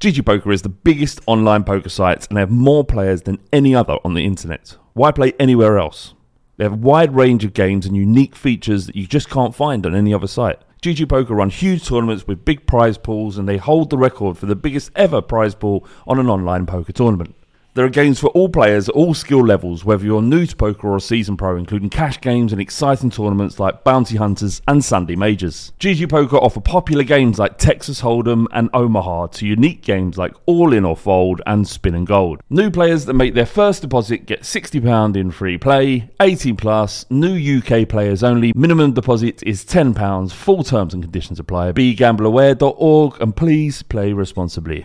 GG Poker is the biggest online poker site and they have more players than any other on the internet. Why play anywhere else? They have a wide range of games and unique features that you just can't find on any other site. GG Poker run huge tournaments with big prize pools and they hold the record for the biggest ever prize pool on an online poker tournament. There are games for all players at all skill levels, whether you're new to poker or a season pro, including cash games and exciting tournaments like Bounty Hunters and Sunday Majors. GG Poker offer popular games like Texas Hold'em and Omaha to unique games like All In or Fold and Spin and Gold. New players that make their first deposit get £60 in free play, 18 plus, new UK players only, minimum deposit is £10, full terms and conditions apply. BeGambleAware.org and please play responsibly.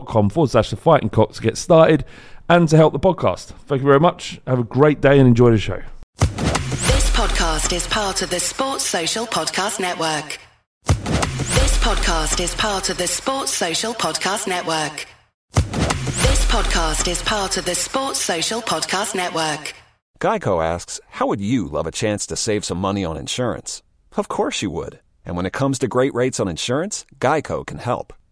forward slash the fighting cock to get started and to help the podcast. Thank you very much. Have a great day and enjoy the show. This podcast is part of the Sports Social Podcast Network. This podcast is part of the Sports Social Podcast Network. This podcast is part of the Sports Social Podcast Network. Geico asks, How would you love a chance to save some money on insurance? Of course you would. And when it comes to great rates on insurance, Geico can help.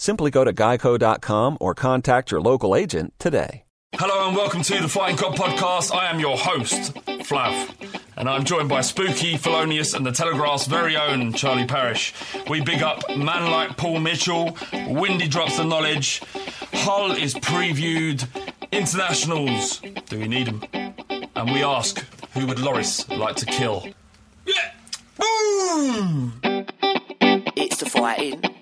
Simply go to geico.com or contact your local agent today. Hello and welcome to the Fighting Cock podcast. I am your host, Flav, and I'm joined by Spooky, Thelonious, and the Telegraph's very own Charlie Parrish. We big up man like Paul Mitchell, Windy drops the knowledge, Hull is previewed, internationals, do we need them? And we ask, who would Lloris like to kill? Yeah! Boom! It's the fighting.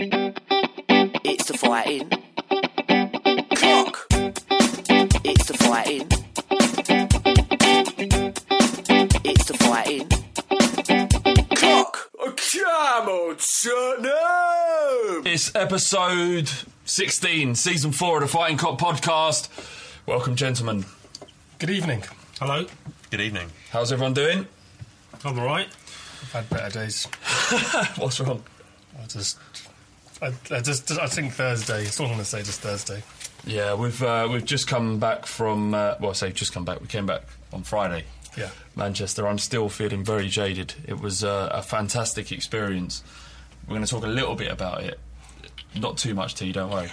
It's the fighting. Cock. It's the fighting. It's the fighting. Cock. Come on, son. It's episode 16, season 4 of the Fighting Cock podcast. Welcome, gentlemen. Good evening. Hello, Good evening. How's everyone doing? I'm alright. I've had better days. What's wrong? I just, I, I just, I think Thursday. That's all I'm going to say. Just Thursday. Yeah, we've uh, we've just come back from. Uh, well, I say just come back. We came back on Friday, Yeah. Manchester. I'm still feeling very jaded. It was uh, a fantastic experience. We're going to talk a little bit about it. Not too much, T. Don't worry.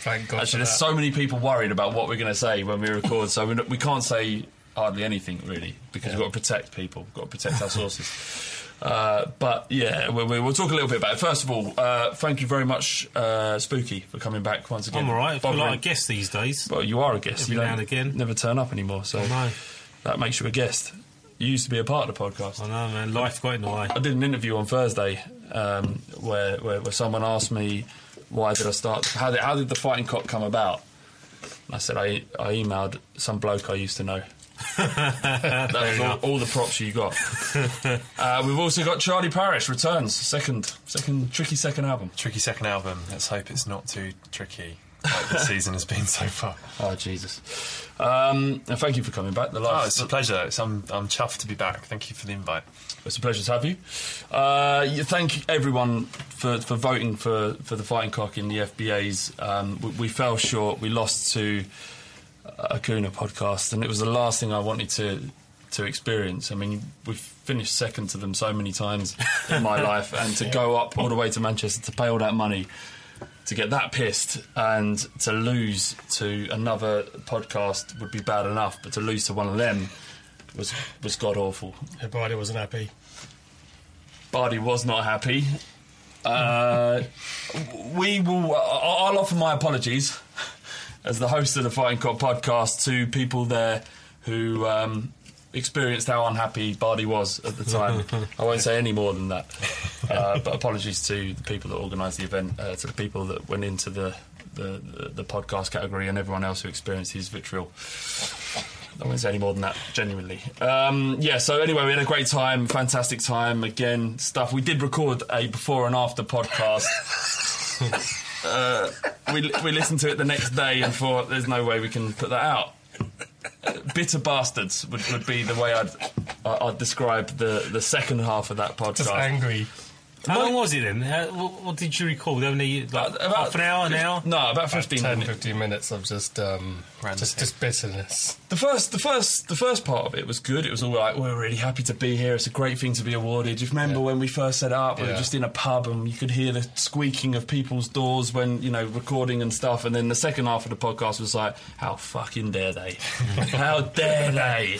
Thank God. Actually, there's so many people worried about what we're going to say when we record, so we, we can't say hardly anything really because we've got to protect people. We've got to protect our sources. Uh, but yeah, we, we, we'll talk a little bit about it. First of all, uh, thank you very much, uh, Spooky, for coming back once again. I'm alright. I feel like a guest these days. Well, you are a guest. Every you now and again. never turn up anymore, so that makes you a guest. You used to be a part of the podcast. I know, man. Life got in the way. I did an interview on Thursday um, where, where where someone asked me why did I start how did, how did the fighting cock come about? And I said I I emailed some bloke I used to know. That was all, all the props you got. uh, we've also got Charlie Parrish returns second second tricky second album. Tricky second album. Let's hope it's not too tricky like the season has been so far. Oh Jesus! Um, and thank you for coming back. The last. Oh, it's a pleasure. It's, I'm, I'm chuffed to be back. Thank you for the invite. It's a pleasure to have you. Uh, yeah, thank everyone for, for voting for, for the Fighting Cock in the FBAs. Um, we, we fell short. We lost to a Gooner podcast, and it was the last thing I wanted to to experience. I mean, we've finished second to them so many times in my life, and to go up all the way to Manchester to pay all that money. To get that pissed and to lose to another podcast would be bad enough, but to lose to one of them was was god awful. Everybody wasn't happy. Bardi was not happy. Uh, we will. I'll offer my apologies as the host of the Fighting Cock podcast to people there who um, experienced how unhappy Bardi was at the time. I won't say any more than that. Uh, but apologies to the people that organised the event, uh, to the people that went into the, the, the, the podcast category, and everyone else who experienced his vitriol. I won't say any more than that, genuinely. Um, yeah, so anyway, we had a great time, fantastic time. Again, stuff. We did record a before and after podcast. uh, we, we listened to it the next day and thought, there's no way we can put that out. Uh, Bitter bastards would, would be the way I'd, I'd describe the, the second half of that podcast. Just angry. How long was it then? Uh, what, what did you recall? Only like, About- half an hour, an hour? No, about 15 10, minutes. 15 minutes of just, um, just, just bitterness. The first, the first, the first part of it was good. It was all like, we're really happy to be here. It's a great thing to be awarded. Do you remember when we first set up? We were just in a pub and you could hear the squeaking of people's doors when you know recording and stuff. And then the second half of the podcast was like, how fucking dare they? how dare they?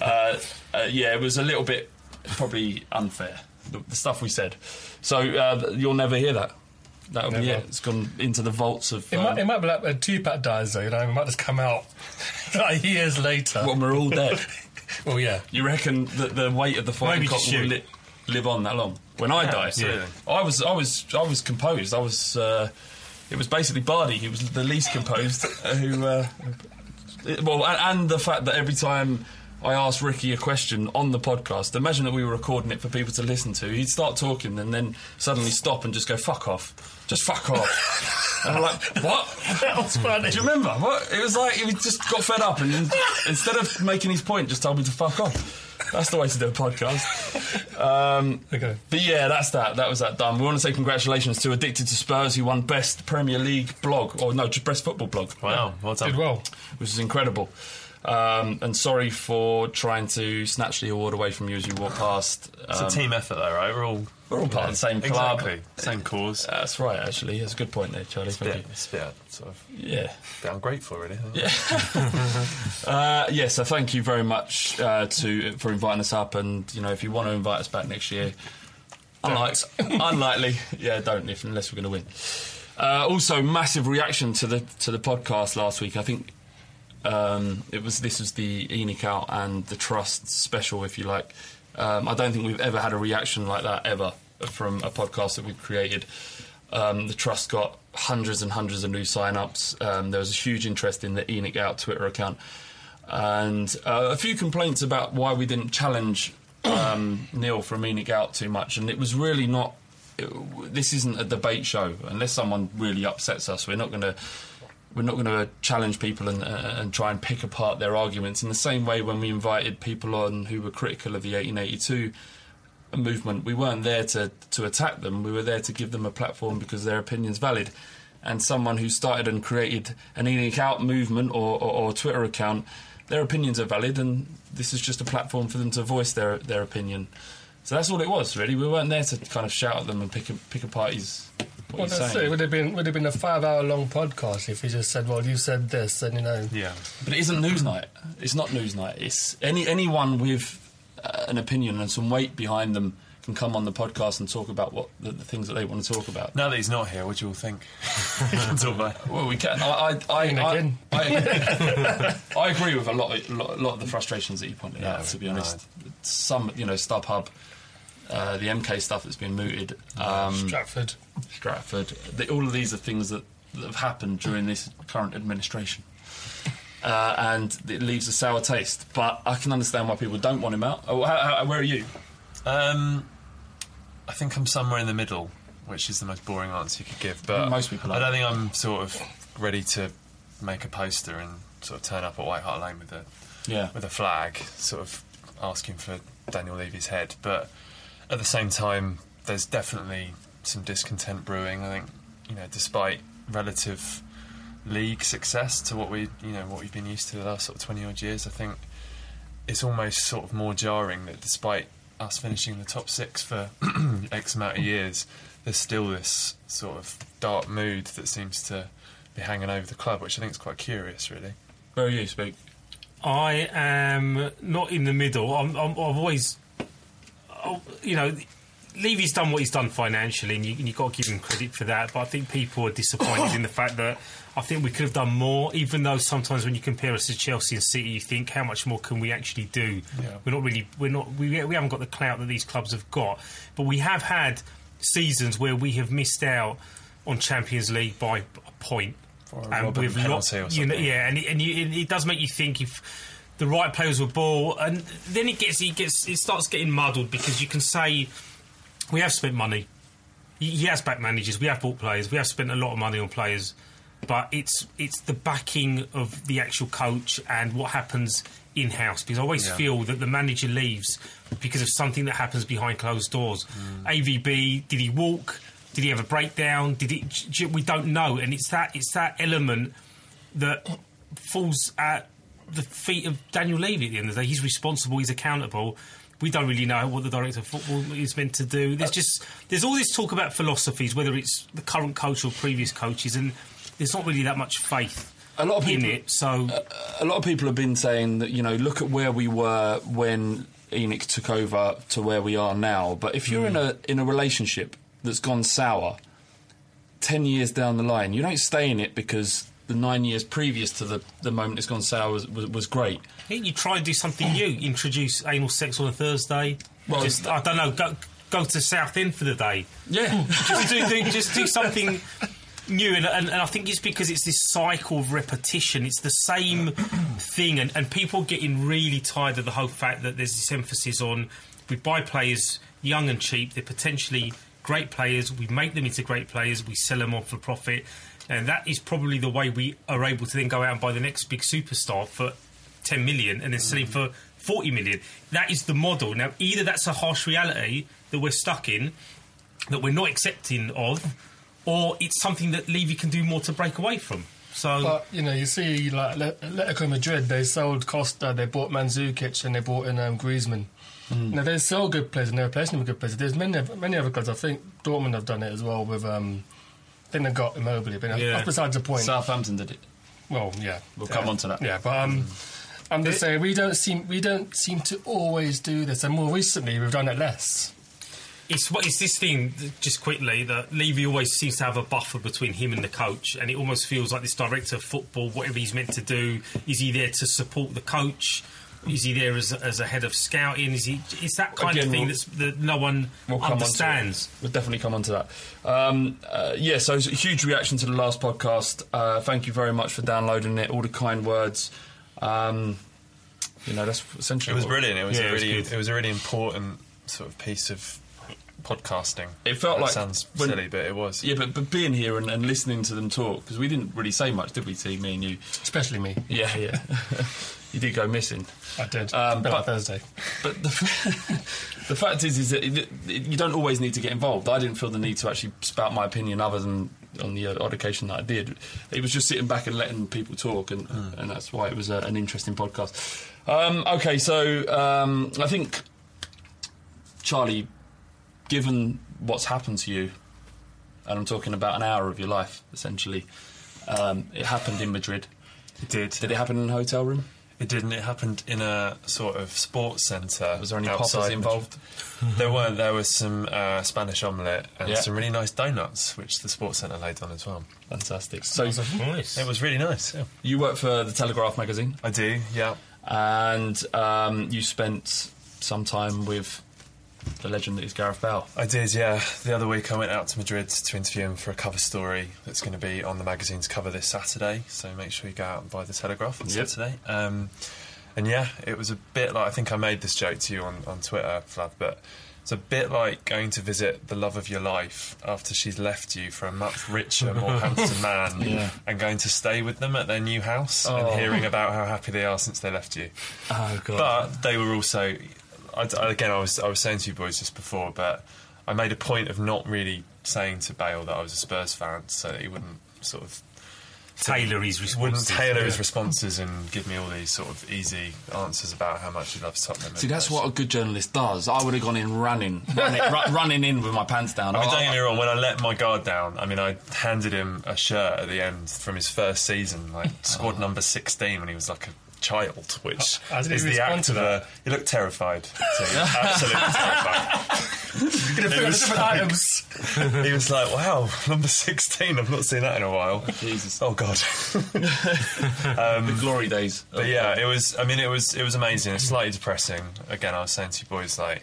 uh, uh, yeah, it was a little bit probably unfair. The, the stuff we said. So uh, you'll never hear that. That'll be Never. it. It's gone into the vaults of. It, um, might, it might be like when Tupac dies, though, you know, it might just come out like years later. when we're all dead. well, yeah. You reckon that the weight of the fighting cock will li- live on that long? When I die, absolutely. I was, I was, I was composed. I was. Uh, it was basically Bardi. He was the least composed. uh, who, uh, it- well, and, and the fact that every time I asked Ricky a question on the podcast, imagine that we were recording it for people to listen to. He'd start talking and then suddenly stop and just go "fuck off," just "fuck off." and I'm like, "What?" That was funny. Do you remember? What? It was like he just got fed up and instead of making his point, just told me to fuck off. That's the way to do a podcast. Um, Okay. but yeah, that's that. That was that done. We want to say congratulations to Addicted to Spurs, who won Best Premier League Blog, or no, just Best Football Blog, Wow, well done. Did well. which is incredible. Um, and sorry for trying to snatch the award away from you as you walk past. It's Um, a team effort, though, right? We're all We're all part of the same club. Exactly, same cause. That's right, actually. That's a good point there, Charlie. It's Thank bit, you. it's bit sort of Yeah. bit ungrateful, really. Yeah. uh, yeah, so thank you very much uh, to for inviting us up, and you know if you want to invite us back next year, unlike, unlikely, yeah, don't if unless we're going to win. Uh, also, massive reaction to the to the podcast last week. I think um, it was this was the ENIC and the Trust special, if you like. Um, I don't think we've ever had a reaction like that ever from a podcast that we've created. Um, the Trust got hundreds and hundreds of new sign-ups. Um, there was a huge interest in the ENIC out Twitter account, and uh, a few complaints about why we didn't challenge um, Neil from ENIC out too much, and it was really not. It, this isn't a debate show. Unless someone really upsets us, we're not going to we're not going to challenge people and, uh, and try and pick apart their arguments. In the same way when we invited people on who were critical of the 1882 movement we weren't there to, to attack them. We were there to give them a platform because their opinion's valid. And someone who started and created an ENIC out movement or, or, or Twitter account their opinions are valid and this is just a platform for them to voice their their opinion. So that's all it was really. We weren't there to kind of shout at them and pick a, pick apart his what Well, he's that's saying. it. Would have been would have been a five hour long podcast if he just said, "Well, you said this," and you know. Yeah. But it isn't Newsnight. It's not Newsnight. It's any anyone with uh, an opinion and some weight behind them can come on the podcast and talk about what the, the things that they want to talk about. Now that he's not here, what do you all think? We can talk about- Well, we can. I, I, I, I, again. I, I agree with a lot, of, lot, lot of the frustrations that you pointed Yeah, out. To be no. honest, some you know StubHub, uh, the MK stuff that's been mooted, um, Stratford. Stratford. The, all of these are things that, that have happened during this current administration. Uh, and it leaves a sour taste. But I can understand why people don't want him out. Oh, how, how, where are you? Um, I think I'm somewhere in the middle, which is the most boring answer you could give. But Most people I don't think I'm sort of ready to make a poster and sort of turn up at White Hart Lane with a Yeah. with a flag, sort of asking for Daniel Levy's head. But at the same time, there's definitely some discontent brewing. I think you know, despite relative league success to what we you know what we've been used to the last sort of twenty odd years, I think it's almost sort of more jarring that despite us finishing in the top six for X amount of years, there's still this sort of dark mood that seems to be hanging over the club, which I think is quite curious, really. Where are you, Speak? I am not in the middle. I'm, I'm, I've always, Oh, you know, Levy's done what he's done financially, and, you, and you've got to give him credit for that. But I think people are disappointed in the fact that I think we could have done more. Even though sometimes when you compare us to Chelsea and City, you think how much more can we actually do? Yeah. We're not really, we're not, we, we haven't got the clout that these clubs have got. But we have had seasons where we have missed out on Champions League by a point. Or a Robin penalty or you know, yeah, and, it, and you, it, it does make you think if the right players were ball, and then it gets it gets it starts getting muddled because you can say we have spent money. He has back managers. We have bought players. We have spent a lot of money on players, but it's it's the backing of the actual coach and what happens in house. Because I always Yeah. feel that the manager leaves because of something that happens behind closed doors. Mm. AVB did he walk? Did he have a breakdown? Did it? We don't know, and it's that it's that element that falls at the feet of Daniel Levy at the end of the day. He's responsible. He's accountable. We don't really know what the director of football is meant to do. There's just there's all this talk about philosophies, whether it's the current coach or previous coaches, and there's not really that much faith A lot of in people- it. So a lot of people have been saying that you know look at where we were when ENIC took over to where we are now. But if you're in hmm. a in a relationship that's gone sour, ten years down the line, you don't stay in it because the nine years previous to the, the moment it's gone sour was, was, was great. You try and do something new. Introduce anal sex on a Thursday. Well, just I don't know. Go go to Southend for the day. Yeah, just do, do just do something new and, and, and I think it's because it's this cycle of repetition it's the same thing and, and people are getting really tired of the whole fact that there's this emphasis on we buy players young and cheap they're potentially great players we make them into great players we sell them on for profit and that is probably the way we are able to then go out and buy the next big superstar for 10 million and then sell him for 40 million that is the model now either that's a harsh reality that we're stuck in that we're not accepting of, or it's something that Levy can do more to break away from. So But you know, you see, like Le- Atletico Madrid, they sold Costa, they bought Mandzukic, and they bought in um, Griezmann. Hmm. Now they sell good players and they're replacing them with good players. There's many, many other clubs. I think Dortmund have done it as well with. Um, I think they got Immobile, but Yeah. that's besides the point. Southampton did it. well, yeah, We'll yeah. come on to that. Yeah, but um, I'm just It- saying we don't seem we don't seem to always do this, and more recently we've done it less. it's what it's this thing just quickly that Levy always seems to have a buffer between him and the coach, and it almost feels like this director of football, whatever he's meant to do, is he there to support the coach? Is he there as a, as a head of scouting? Is he? It's that kind Again, of thing we'll- that's, that no one We'll come understands. On to. We'll definitely come on to that. Um, uh, yeah, so it's a huge reaction to the last podcast. Uh, thank you very much for downloading it. All the kind words. Um, you know, that's essentially It was what- brilliant. It was Yeah, a it was really, it was a really important sort of piece of podcasting. It felt That like sounds when- silly, but it was. Yeah, but, but being here and, and listening to them talk because we didn't really say much, did we? See me and you. Especially me. Yeah, yeah. you did go missing. I did. Um, but- like Thursday. But the, the fact is, is that it, it- you don't always need to get involved. I didn't feel the need to actually spout my opinion, other than on the odd occasion that I did. It was just sitting back and letting people talk, and and that's why it was a, an interesting podcast. Um, okay, so um, I think Charlie, given what's happened to you, and I'm talking about an hour of your life, essentially, um, it happened in Madrid. It did. Did it happen in a hotel room? It didn't. It happened in a sort of sports centre. Was there any outside poppers involved? There weren't. There was some uh, Spanish omelette and Yeah. some really nice donuts, which the sports centre laid on as well. Fantastic. So Nice. It was really nice. Yeah. you work for the Telegraph magazine. I do. Yeah. and um, you spent some time with the legend that is Gareth Bale. I did, yeah. The other week I went out to Madrid to interview him for a cover story that's going to be on the magazine's cover this Saturday. So make sure you go out and buy the Telegraph on Yep. Saturday. Um, and yeah, it was a bit like I think I made this joke to you on, on Twitter, Flav, but it's a bit like going to visit the love of your life after she's left you for a much richer, more handsome man Yeah. and going to stay with them at their new house Oh. and hearing about how happy they are since they left you. Oh god! But they were also, I, I- again, I was I was saying to you boys just before, but I made a point of not really saying to Bale that I was a Spurs fan, so that he wouldn't sort of Tailor his wouldn't responses. tailor his responses and give me all these sort of easy answers about how much he loves Tottenham. See, that's what a good journalist does. I would have gone in running, running, ru- running in with my pants down. I mean, don't I- get me wrong. When I let my guard down, I mean, I handed him a shirt at the end from his first season, like oh. squad number sixteen, when he was like a child, which How did he is the respond act of a. He looked terrified. So he was absolutely terrified. Gonna put was- different items. He was like, "Wow, number sixteen. I've not seen that in a while." Jesus. Oh God. Um, the glory days. But yeah, uh, it was. I mean, it was. It was amazing. It's slightly depressing. Again, I was saying to you boys, like,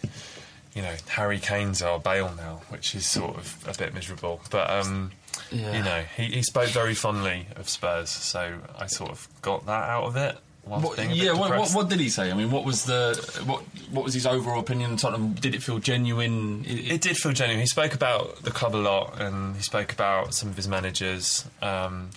you know, Harry Kane's our Bale now, which is sort of a bit miserable. But um, Yeah. you know, he, he spoke very fondly of Spurs, so I sort of got that out of it. What, being a bit yeah, what, what, what did he say? I mean, what was the what what was his overall opinion on Tottenham? Did it feel genuine? It- It did feel genuine. He spoke about the club a lot, and he spoke about some of his managers. Um,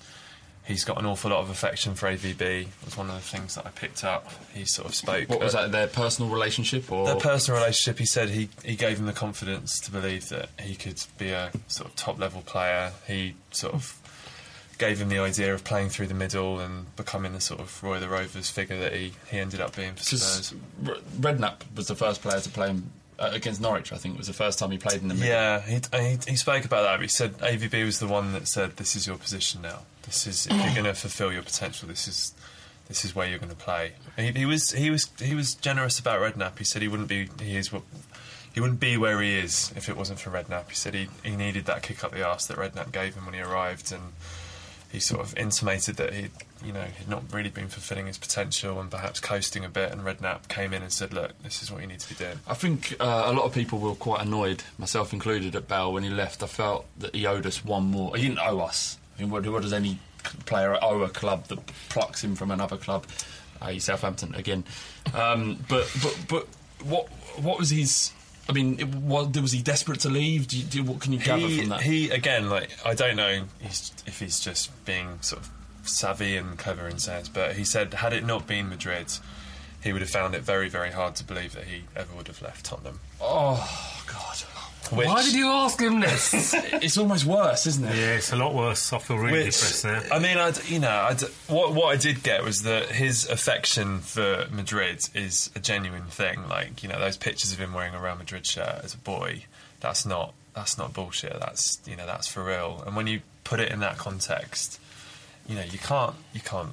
he's got an awful lot of affection for AVB. Was one of the things that I picked up. He sort of spoke. what was that? Their personal relationship, or Their personal relationship, he said he, he gave him the confidence to believe that he could be a sort of top level player. He sort of gave him the idea of playing through the middle and becoming the sort of Roy the Rovers figure that he, he ended up being for Spurs. Redknapp was the first player to play him uh, against Norwich. I think it was the first time he played in the middle. Yeah, he, he, he spoke about that. He said AVB was the one that said, "This is your position now. This is if you're going to fulfil your potential. This is this is where you're going to play." He, he was he was he was generous about Redknapp. He said he wouldn't be he is what he wouldn't be where he is if it wasn't for Redknapp. He said he, he needed that kick up the arse that Redknapp gave him when he arrived, and he sort of intimated that he you know he'd not really been fulfilling his potential and perhaps coasting a bit. And Redknapp came in and said, "Look, this is what you need to be doing." I think uh, a lot of people were quite annoyed, myself included, at Bale when he left. I felt that he owed us one more. He didn't owe us. I mean, what, what does any player owe a club that plucks him from another club? Southampton again. Um, but but but what what was his? I mean, it, was, was he desperate to leave? Do you, do, what can you gather he, from that? He again, like I don't know he's, if he's just being sort of savvy and clever and says, but he said had it not been Madrid, he would have found it very very hard to believe that he ever would have left Tottenham. oh God! Which, Why did you ask him this? It's almost worse, isn't it? Yeah, it's a lot worse. I feel really Which, depressed now. I mean, I you know, I'd, what what I did get was that his affection for Madrid is a genuine thing. Like you know, those pictures of him wearing a Real Madrid shirt as a boy, that's not that's not bullshit. That's you know, that's for real. And when you put it in that context, you know, you can't you can't.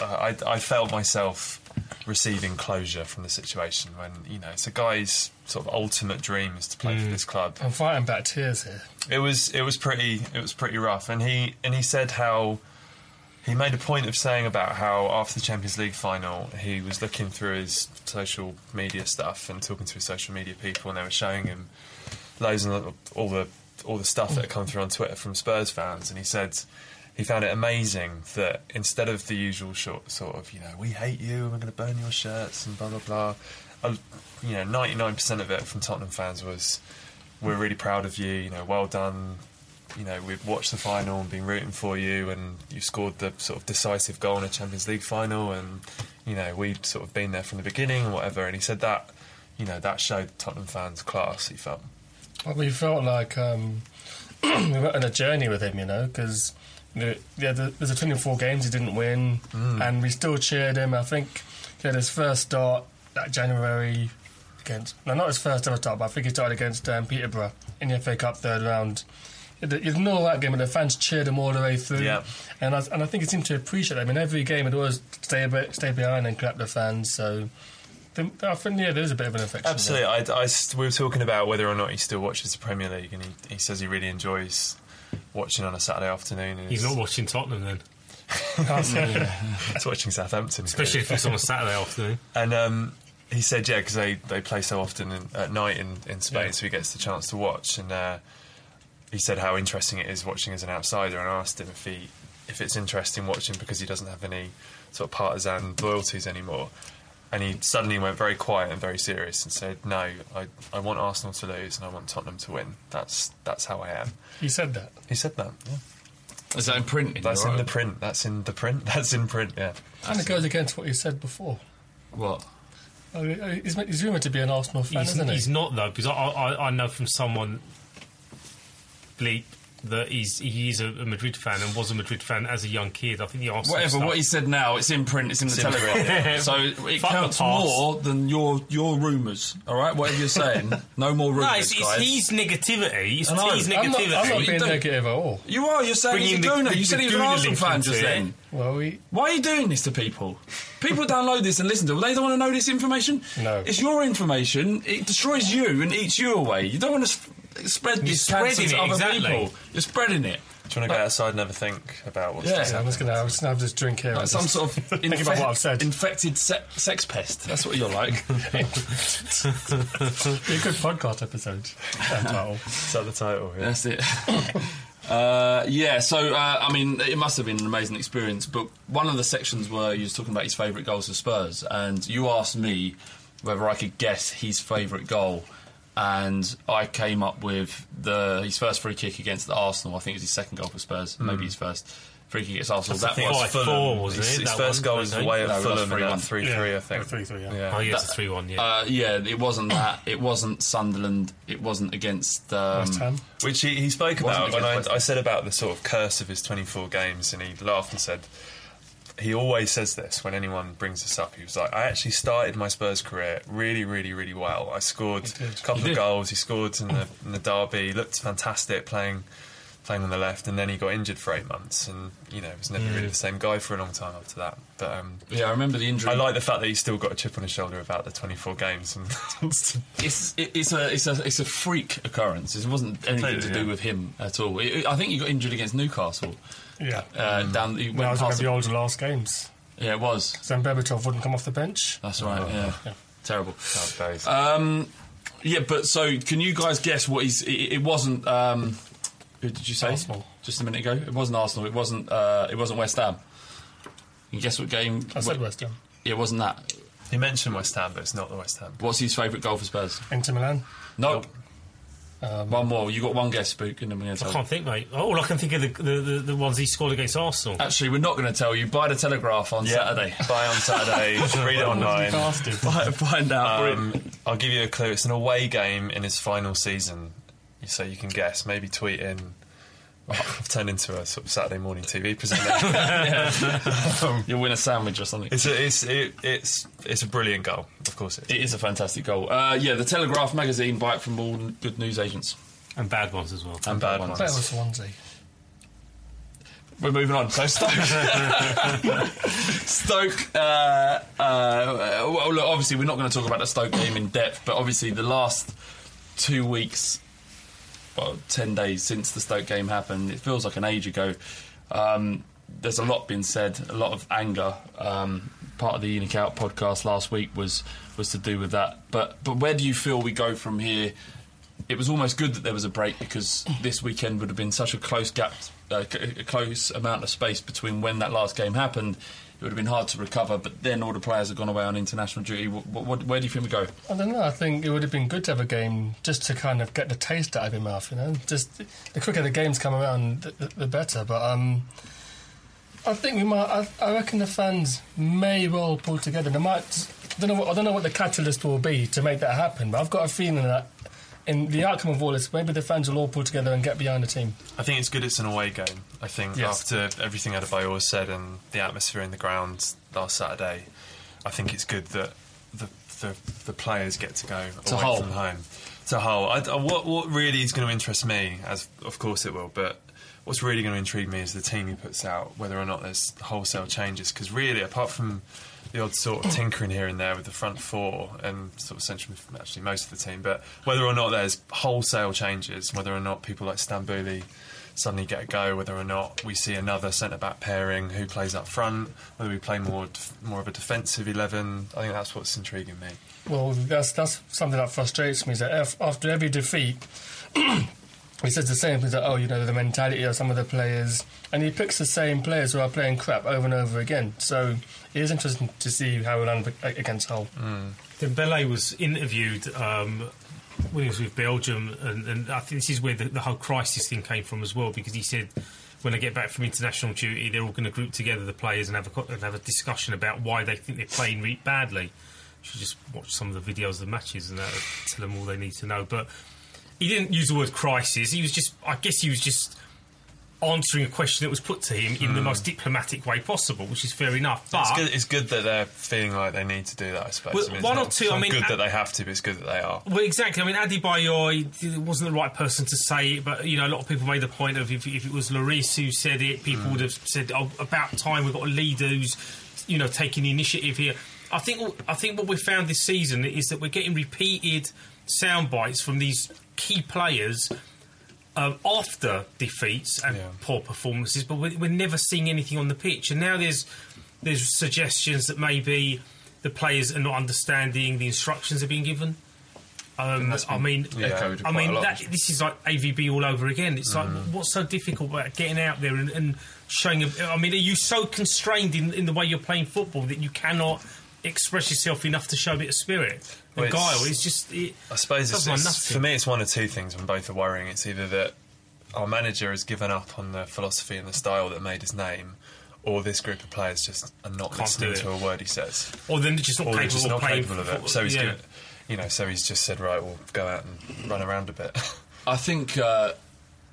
Uh, I I felt myself receiving closure from the situation when you know it's a guy's sort of ultimate dream is to play for mm. this club. I'm fighting back tears here. it was it was pretty it was pretty rough. And he and he said how he made a point of saying about how after the Champions League final he was looking through his social media stuff and talking to his social media people and they were showing him loads and all the all the stuff that had come through on Twitter from Spurs fans. And he said he found it amazing that instead of the usual short sort of you know we hate you and we're going to burn your shirts and blah blah blah you know 99% of it from Tottenham fans was we're really proud of you you know well done you know we've watched the final and been rooting for you and you scored the sort of decisive goal in a Champions League final and you know we'd sort of been there from the beginning and whatever. And he said that you know that showed Tottenham fans class he felt. Well, we felt like um, we went on a journey with him, you know, because yeah, the, there's a 24 games he didn't win, and we still cheered him. I think he had his first start that January against no, not his first ever start, but I think he started against um, Peterborough in the FA Cup third round. You didn't know that game, and the fans cheered him all the way through. Yeah. And I, and I think he seemed to appreciate that. I mean, every game it was stay a bit, stay behind and clap the fans. So I think yeah, there's a bit of an affection. there. Absolutely. I, I we were talking about whether or not he still watches the Premier League, and he, he says he really enjoys watching on a Saturday afternoon. He's not watching Tottenham then, he's watching Southampton, especially if it's on a Saturday afternoon. And um, he said, yeah, because they, they play so often in, at night in, in Spain, Yeah. so he gets the chance to watch. And uh, he said how interesting it is watching as an outsider, and I asked him if he if it's interesting watching because he doesn't have any sort of partisan loyalties anymore. And he suddenly went very quiet and very serious and said, "No, I, I want Arsenal to lose and I want Tottenham to win. That's that's how I am." He said that. He said that. Yeah. Is that in print? That's your in the print. That's in the print. That's in print. Yeah. And it goes against what he said before. What? Oh, He's, he's rumoured to be an Arsenal fan, He's, isn't he? he's not though, because I, I, I know from someone bleep that he's he's a, a Madrid fan and was a Madrid fan as a young kid. I think the Arsenal Whatever. stuff- What he said now, it's in print. It's in the Telegraph. print. so it Fuck counts more than your your rumours. All right, whatever you're saying. No more rumours, No, it's, it's guys. his negativity. It's I know. his I'm not, negativity. I'm not You being don't- negative at all. You are. You're saying he's a Bringing the- gooner. You said he was an Arsenal fan just then. Well, we, Why are you doing this to people? People download this and listen to it. They don't want to know this information. No. It's your information. It destroys you and eats you away. You don't want to sp- spread this spreading cancer to it, other exactly. people. You're spreading it. Do you want to go outside and have a think about what's Yeah. so I'm just going to have, have this drink here. Like some sort of think about what I've infe- said. infected se- sex pest. That's what you're like. be a good podcast episode. that title. Is that the title? Yeah. That's it. Uh, yeah, so uh, I mean, it must have been an amazing experience. But one of the sections where you was talking about his favourite goals for Spurs, and you asked me whether I could guess his favourite goal, and I came up with the his first free kick against the Arsenal. I think it was his second goal for Spurs, maybe his first free kick against Arsenal. That's that was five Fulham. four, wasn't his, it? His That first one, goal was away at we Fulham lost 3-1. three three, I think. 3-3, yeah. yeah. Oh, yes, it's three one. Yeah. Uh, yeah, it wasn't that. It wasn't Sunderland. It wasn't against um, West Ham. Which he, he spoke about when I, I said about the sort of curse of his 24 games, and he laughed and said, he always says this when anyone brings this up. He was like, I actually started my Spurs career really, really, really well. I scored a couple of goals. He scored in the, in the derby. He looked fantastic playing playing on the left, and then he got injured for eight months, and you know was never really the same guy for a long time after that. But um, Yeah, I remember the injury. I like the fact that he's still got a chip on his shoulder about the 24 games. And It's it, it's a it's a it's a freak occurrence. It wasn't anything to do yeah. with him at all. It- I think he got injured against Newcastle. Yeah. Uh, down, he When I was looking at past. the old last games. yeah, it was. Then Berbatov wouldn't come off the bench. That's right. yeah. Yeah. terrible. Days. Um, yeah, but so can you guys guess what he's? It, it wasn't. Um, who did you say? Arsenal. Just a minute ago. It wasn't Arsenal. It wasn't. Uh, it wasn't West Ham. You guess what game? I said West Ham. Yeah, it wasn't that. he mentioned West Ham, but it's not the West Ham. What's his favourite goal for Spurs? Inter Milan. Nope. Um, One more. You got one guess, Spook, and then we're going to I can't think, mate. All I can think of the the, the, the ones he scored against Arsenal. Actually, we're not going to tell you. Buy the Telegraph on Saturday. Buy on Saturday. read it online. Bastard. Find out. Um, I'll give you a clue. It's an away game in his final season so you can guess. Maybe tweet in. I've turned into a sort of Saturday morning TV presenter. You'll win a sandwich or something. it's a it's it, it's it's a brilliant goal. Of course, it is. It is a fantastic goal. Uh, yeah, the Telegraph magazine bite from all good news agents and bad ones as well. and bad ones. That was Swansea. We're moving on. So Stoke, Stoke. Uh, uh, well, look, obviously we're not going to talk about the Stoke game in depth, but obviously the last two weeks, well, ten days since the Stoke game happened, it feels like an age ago. Um, there's a lot been said, a lot of anger. Um, part of the ENIC Out podcast last week was was to do with that. But but where do you feel we go from here? it was almost good that there was a break because this weekend would have been such a close gap, uh, a close amount of space between when that last game happened. It would have been hard to recover, but then all the players have gone away on international duty. What, what, where do you think we go? I don't know. I think it would have been good to have a game just to kind of get the taste out of your mouth. You know, just the quicker the games come around, the, the, the better. But um, I think we might. I, I reckon the fans may well pull together. They might. I don't know. What, I don't know what the catalyst will be to make that happen. But I've got a feeling that in the outcome of all this, maybe the fans will all pull together and get behind the team. I think it's good it's an away game. I think Yes. after everything Adebayor said and the atmosphere in the ground last Saturday, I think it's good that the the, the players get to go To away Hull. from home. To Hull. I, I- what what really is going to interest me, as of course it will, but what's really going to intrigue me is the team he puts out, whether or not there's wholesale changes. Because really, apart from the odd sort of tinkering here and there with the front four and sort of central, actually most of the team, but whether or not there's wholesale changes, whether or not people like Stambouli suddenly get a go, whether or not we see another centre back pairing who plays up front, whether we play more more of a defensive eleven. I think that's what's intriguing me. Well, that's that's something that frustrates me. Is that af- after every defeat, he says the same things. That oh, you know, the mentality of some of the players, and he picks the same players who are playing crap over and over again. So it is interesting to see how we land against Hull. Mm. Dembele was interviewed um, when he was with Belgium, and, and I think this is where the, the whole crisis thing came from as well, because he said when they get back from international duty, they're all going to group together the players and have a and have a discussion about why they think they're playing re- badly. You should just watch some of the videos of the matches and that will tell them all they need to know. But he didn't use the word crisis. He was just, I guess, he was just answering a question that was put to him in the most diplomatic way possible, which is fair enough. But It's good, it's good that they're feeling like they need to do that. I suppose. Well, I mean, one or two, It's I not mean, good uh, that they have to, but it's good that they are. Well, exactly. I mean, Adebayor he wasn't the right person to say it, but you know, a lot of people made the point of if, if it was Lloris who said it, people would have said, "Oh, about time we've got a leader who's, you know, taking the initiative here." I think I think what we found this season is that we're getting repeated sound bites from these key players. Um, after defeats and Yeah. poor performances, but we're, we're never seeing anything on the pitch. And now there's there's suggestions that maybe the players are not understanding the instructions they're being given. Um, I mean, echoed I mean, that, this is like AVB all over again. It's like, Mm-hmm. what's so difficult about getting out there and, and showing? A, I mean, are you so constrained in, in the way you're playing football that you cannot express yourself enough to show a bit of spirit and Well, it's- guile? It's just, it, I suppose it's, it's- for me, it's one of two things, and both are worrying. It's either that our manager has given up on the philosophy and the style that made his name, or this group of players just are not Can't listening to a word he says, or then they're just not or capable just of not capable of football. it. So he's yeah. given, you know, so he's just said, right, we'll go out and run around a bit. I think uh,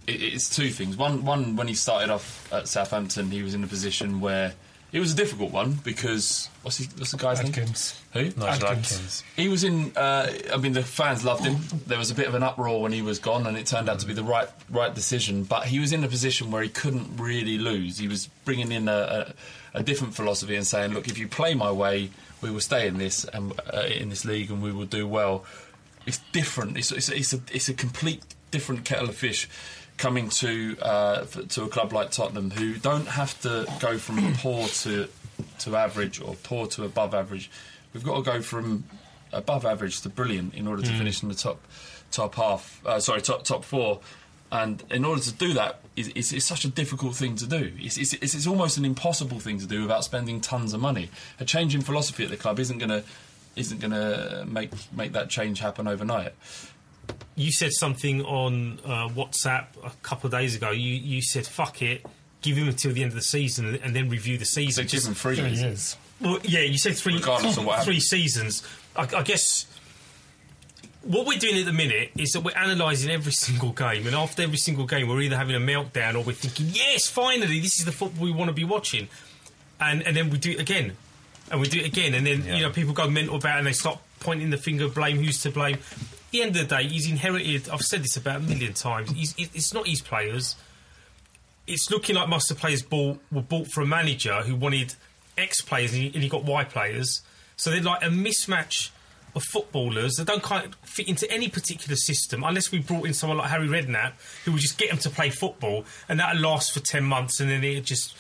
it, it's two things. One, one when he started off at Southampton, he was in a position where it was a difficult one because what's he, what's the guy's name? Adkins. Who? Nigel Adkins. Adkins. He was in. Uh, I mean, the fans loved him. There was a bit of an uproar when he was gone, and it turned out to be the right right decision. But he was in a position where he couldn't really lose. He was bringing in a, a, a different philosophy and saying, "Look, if you play my way, we will stay in this and uh, in this league, and we will do well." It's different. It's it's, it's a it's a complete different kettle of fish. Coming to uh, to a club like Tottenham, who don't have to go from poor to to average or poor to above average, we've got to go from above average to brilliant in order to finish in the top top half. Uh, sorry, top top four. And in order to do that, it's, it's, it's such a difficult thing to do. It's, it's, it's, it's almost an impossible thing to do without spending tons of money. A change in philosophy at the club isn't going to isn't going to make make that change happen overnight. You said something on uh, WhatsApp a couple of days ago. You you said fuck it, give him until the end of the season and then review the So season. give him three Three years. years. Well, yeah, you said three Regardless of what three seasons. I, I guess what we're doing at the minute is that we're analysing every single game, and after every single game, we're either having a meltdown or we're thinking, "Yes, finally, this is the football we want to be watching," and and then we do it again, and we do it again, and then Yeah. you know people go mental about it and they start pointing the finger, of blame who's to blame. The end of the day, he's inherited. I've said this about a million times. He's, it's not his players. It's looking like most of the players bought, were bought for a manager who wanted X players and he, and he got Y players. So they're like a mismatch of footballers that don't of fit into any particular system unless we brought in someone like Harry Redknapp who would just get them to play football and that'll last for 10 months and then it just.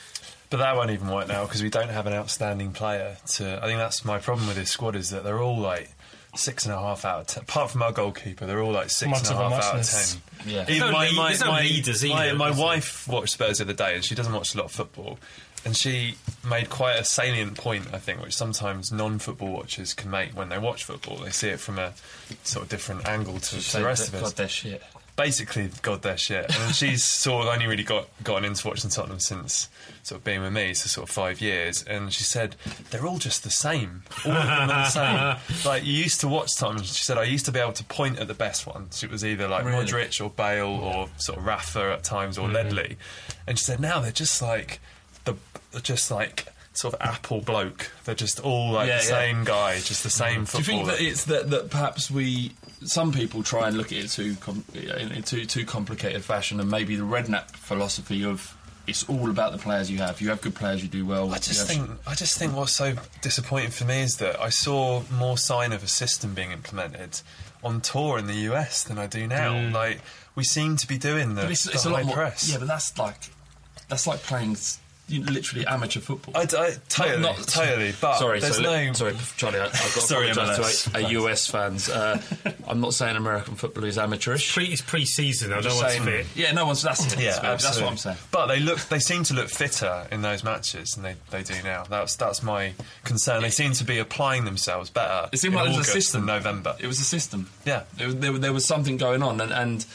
But that won't even work now because we don't have an outstanding player. To I think that's my problem with this squad is that they're all like six and a half out of ten. Apart from our goalkeeper, they're all like six Much and a of a half out of ten. Yeah. Even my, lead- my, no my, leaders my, either, my is there? wife watched Spurs the other day and she doesn't watch a lot of football. And she made quite a salient point, I think, which sometimes non-football watchers can make when they watch football. They see it from a sort of different angle to, to the rest of us God, they're shit. Basically god their shit. And she's sort of only really got gotten into watching Tottenham since sort of being with me so sort of five years and she said they're all just the same. All of them are the same. Like you used to watch Tottenham she said I used to be able to point at the best ones. It was either like Really? Modric or Bale or sort of Rafa at times or mm-hmm. Ledley. And she said now they're just like the just like sort of apple bloke. They're just all like Yeah, the yeah. same guy just the same mm. Do you think that it's that, that perhaps we some people try and look at it too com- in, in too too complicated fashion, and maybe the Redknapp philosophy of it's all about the players you have. You have good players, you do well. I just think I just think what's so disappointing for me is that I saw more sign of a system being implemented on tour in the US than I do now. Mm. Like we seem to be doing the, But it's, the it's a high lot more. press. Yeah, but that's like that's like playing s- you know, literally amateur football. I, I, totally, Not- not- totally. But sorry, there's so no. let- sorry, Charlie. I, I've got to Sorry, apologise to a, a. US fans. Uh, I'm not saying American football is amateurish. Pre, it's pre season, though, no Just one's saying- fit. Yeah, no one's. That's it. Yeah, That's what I'm saying. But they look, they seem to look fitter in those matches than they, they do now. That's that's my concern. They seem to be applying themselves better. It seemed in like it was a system. November. It was a system. Yeah. It there, there was something going on, and, and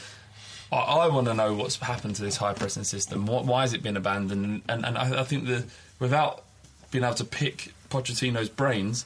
I, I want to know what's happened to this high pressing system. What, why has it been abandoned? And, and I, I think that without being able to pick Pochettino's brains,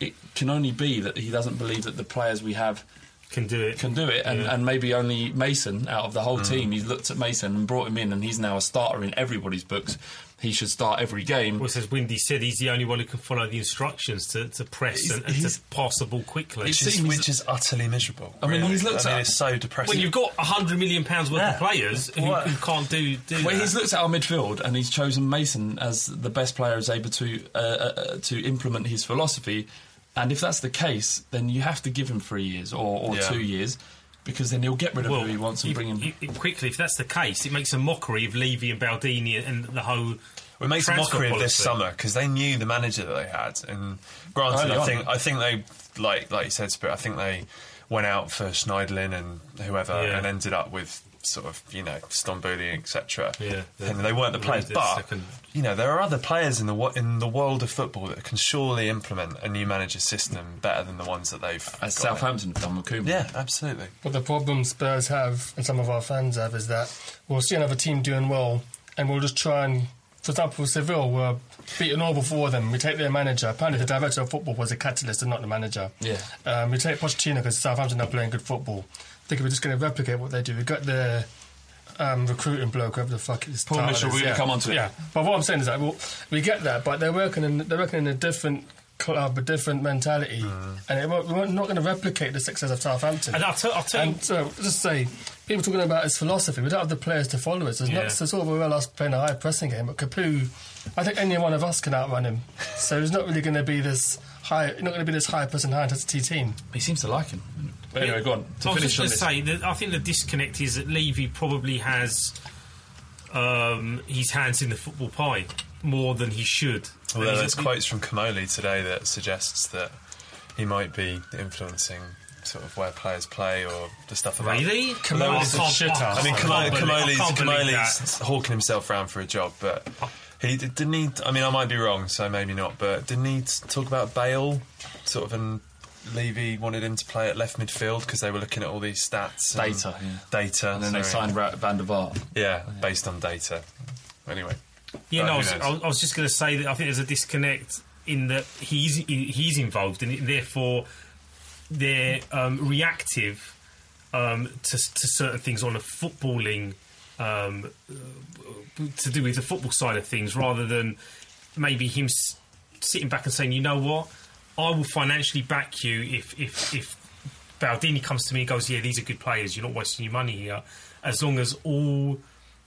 it can only be that he doesn't believe that the players we have Can do it. can do it, and, Yeah. and maybe only Mason out of the whole mm. team. He's looked at Mason and brought him in, and he's now a starter in everybody's books. He should start every game. Well, as Windy said, he's the only one who can follow the instructions to, to press He's- and, and he's- to pass the ball quickly. He's- which is, which is utterly miserable. I mean, really. he's looked I mean, at- it's so depressing. when you've got hundred million pounds worth Yeah. of players who, who can't do do Well, that. he's looked at our midfield and he's chosen Mason as the best player who's able to uh, uh, to implement his philosophy. And if that's the case, then you have to give him three years or, or Yeah. two years because then he'll get rid of who he wants and if- bring him. if- if- quickly. If that's the case, it makes a mockery of Levy and Baldini and the whole. It makes a transfer mockery of this summer because they knew the manager that they had, and granted, Early I on. think I think they like like you said, Spirit. I think they went out for Schneiderlin and whoever, Yeah. and ended up with sort of you know Stambouli, etc. Yeah, and they weren't the the players, but second. you know there are other players in the in the world of football that can surely implement a new manager system better than the ones that they've. as got. Southampton have done with Koeman. Yeah, absolutely. But the problem Spurs have, and some of our fans have, is that we'll see another team doing well, and we'll just try and, for example, Seville were beaten all before them. We take their manager. Apparently, the director of football was a catalyst and not the manager. Yeah. Um, we take Pochettino because Southampton are playing good football. I think we're just going to replicate what they do. We've got the um, recruiting bloke, whoever the fuck his Paul Mitchell, is, we're gonna yeah. come on to it. Yeah, but what I'm saying is that well, we get that, but they're working in they're working in a different club, a different mentality, and it, we're not going to replicate the success of Southampton. And I'll tell, I'll tell you. And so, just say, people talking about his philosophy, we don't have the players to follow it. So it's Yeah. not so sort of a well us playing a high pressing game. But Capoue, I think any one of us can outrun him. So it's not really going to be this high, not going to be this high pressing, high intensity team. He seems to like him. But anyway, go on. To I was finish just on going to say that I think the disconnect is that Levy probably has um, his hands in the football pie more than he should. Although there's he's- quotes from Comolli today that suggests that he might be influencing sort of where players play or the stuff about. Really? Comolli's I a can't- shit I mean, can't Comolli, Comolli's, Comolli's hawking himself around for a job, but he didn't he. I mean, I might be wrong, so maybe not. But didn't he talk about Bale, sort of, and Levy wanted him to play at left midfield because they were looking at all these stats, and Data, yeah. data, And then they signed Ra- Van der Vaart. yeah, based on data. Anyway, Yeah, But no, I was. I was- just going to say that I think there's a disconnect in that he's he's involved in it, and therefore they're um, reactive um, to, to certain things on a footballing um, uh, to do with the football side of things, rather than maybe him s- sitting back and saying, "You know what? I will financially back you if if if Baldini comes to me and goes, "Yeah, these are good players. You're not wasting your money here." As long as all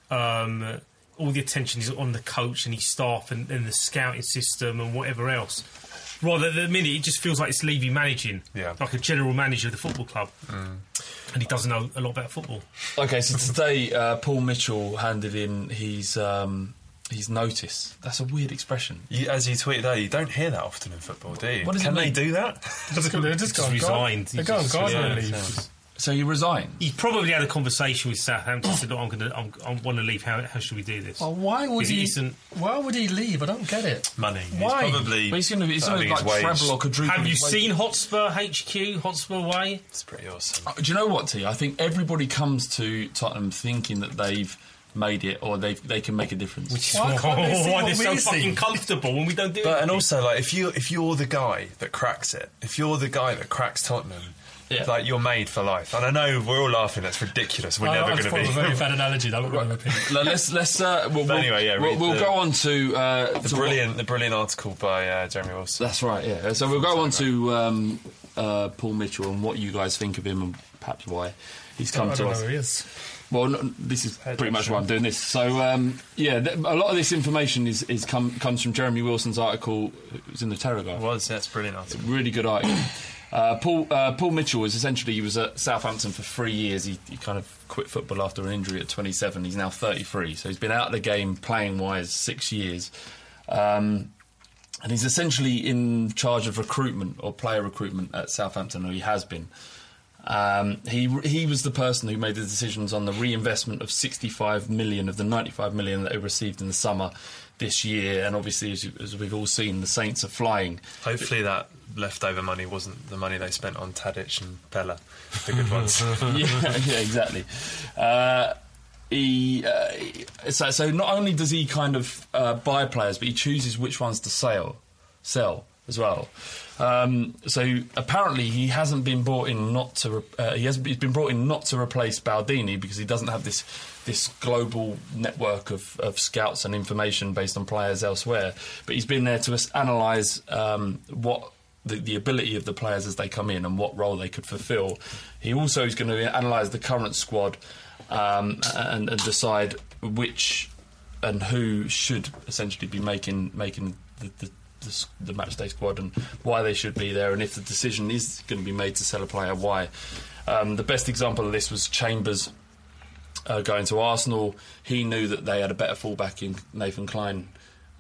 um, all the attention is on the coach and his staff and, and the scouting system and whatever else. Rather, at the minute, it just feels like it's Levy managing, Yeah. like a general manager of the football club, and he doesn't know a lot about football. Okay, so today uh, Paul Mitchell handed in his um, his notice. That's a weird expression. You, as you tweeted earlier, you don't hear that often in football, do you? What does it Can they do that? Just, they're just, Just gone resigned. They're He going just- gardening yeah, leave. So he resigned. He probably had a conversation with Southampton. said, "Look, I'm going to, I'm, want to leave. How, how should we do this?" Well, why would he he? isn't- Why would he leave? I don't get it. Money. He's Why? probably. But he's going to be he's I going to think like treble or quadruple. Have you seen Hotspur HQ, Hotspur Way? It's pretty awesome. Uh, Do you know what, T? I think everybody comes to Tottenham thinking that they've made it or they they can make a difference. Which is Why why, can't they see why what they're so we see? fucking comfortable when we don't do it. But it. and also like if you if you're the guy that cracks it, if you're the guy that cracks Tottenham, Yeah. like you're made for life. And I know we're all laughing. That's ridiculous. We're I- never going to thought it a very be. bad analogy. That we're going to repeat. Let- let's let's uh, we'll, But anyway, yeah, we'll, read we'll the- go on to uh, The to brilliant, the brilliant article by uh, Jeremy Wilson. that's right, yeah. So we'll go on to um, uh, Paul Mitchell and what you guys think of him and perhaps why he's come I to don't know us. Is. Well, no, this is pretty much why I'm doing this. So, um, yeah, th- a lot of this information is, is come, comes from Jeremy Wilson's article. It was in the Telegraph. It was that's brilliant article. Really good article. Uh, Paul uh, Paul Mitchell was essentially he was at Southampton for three years. He, he kind of quit football after an injury at 27. He's now 33, so he's been out of the game playing wise six years. Um, and he's essentially in charge of recruitment or player recruitment at Southampton, or he has been. Um, he he was the person who made the decisions on the reinvestment of 65 million of the 95 million that they received in the summer this year, and obviously, as, you, as we've all seen, the Saints are flying. Hopefully that leftover money wasn't the money they spent on Tadic and Pellè, the good ones. yeah, yeah, exactly. Uh, he, uh, so, so not only does he kind of uh, buy players, but he chooses which ones to sell, sell as well. Um, so apparently he hasn't been brought in not to. Re- uh, he has he's been brought in not to replace Baldini because he doesn't have this this global network of, of scouts and information based on players elsewhere. But he's been there to analyse um, what the, the ability of the players as they come in and what role they could fulfil. He also is going to analyse the current squad um, and, and decide which and who should essentially be making making the, the, the, the match day squad and why they should be there and if the decision is going to be made to sell a player, why. Um, the best example of this was Chambers uh, going to Arsenal. He knew that they had a better fullback in Nathan Clyne,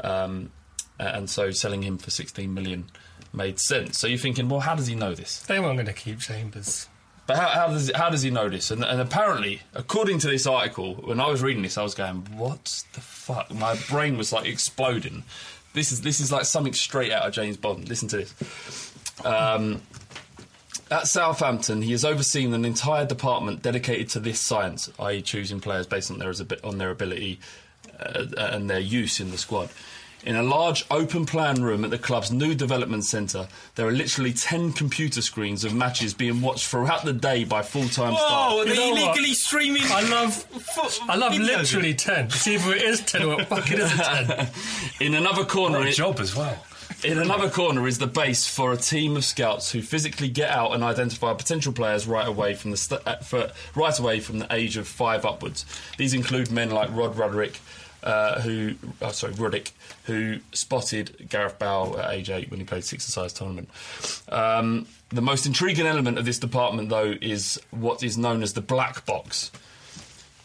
um, and so selling him for 16 million made sense. So you're thinking, well, how does he know this? They weren't going to keep Chambers. But how, how does how does he know this? And, and apparently, according to this article, when I was reading this, I was going, "What the fuck?" My brain was like exploding. This is this is like something straight out of James Bond. Listen to this. Um, at Southampton, he has overseen an entire department dedicated to this science, i.e., choosing players based on their on their ability uh, and their use in the squad. In a large open plan room at the club's new development centre, there are literally 10 computer screens of matches being watched throughout the day by full time Whoa, staff. are they know what? illegally streaming? I love, Foot- I love literally ten. It's either it is ten or it fucking isn't ten. In another corner, What a it- job as well. In another corner is the base for a team of scouts who physically get out and identify potential players right away from the st- uh, for, right away from the age of five upwards. These include men like Rod Roderick, uh, who oh, sorry Ruddick, who spotted Gareth Bale at age eight when he played six-a-side tournament. Um, the most intriguing element of this department, though, is what is known as the black box.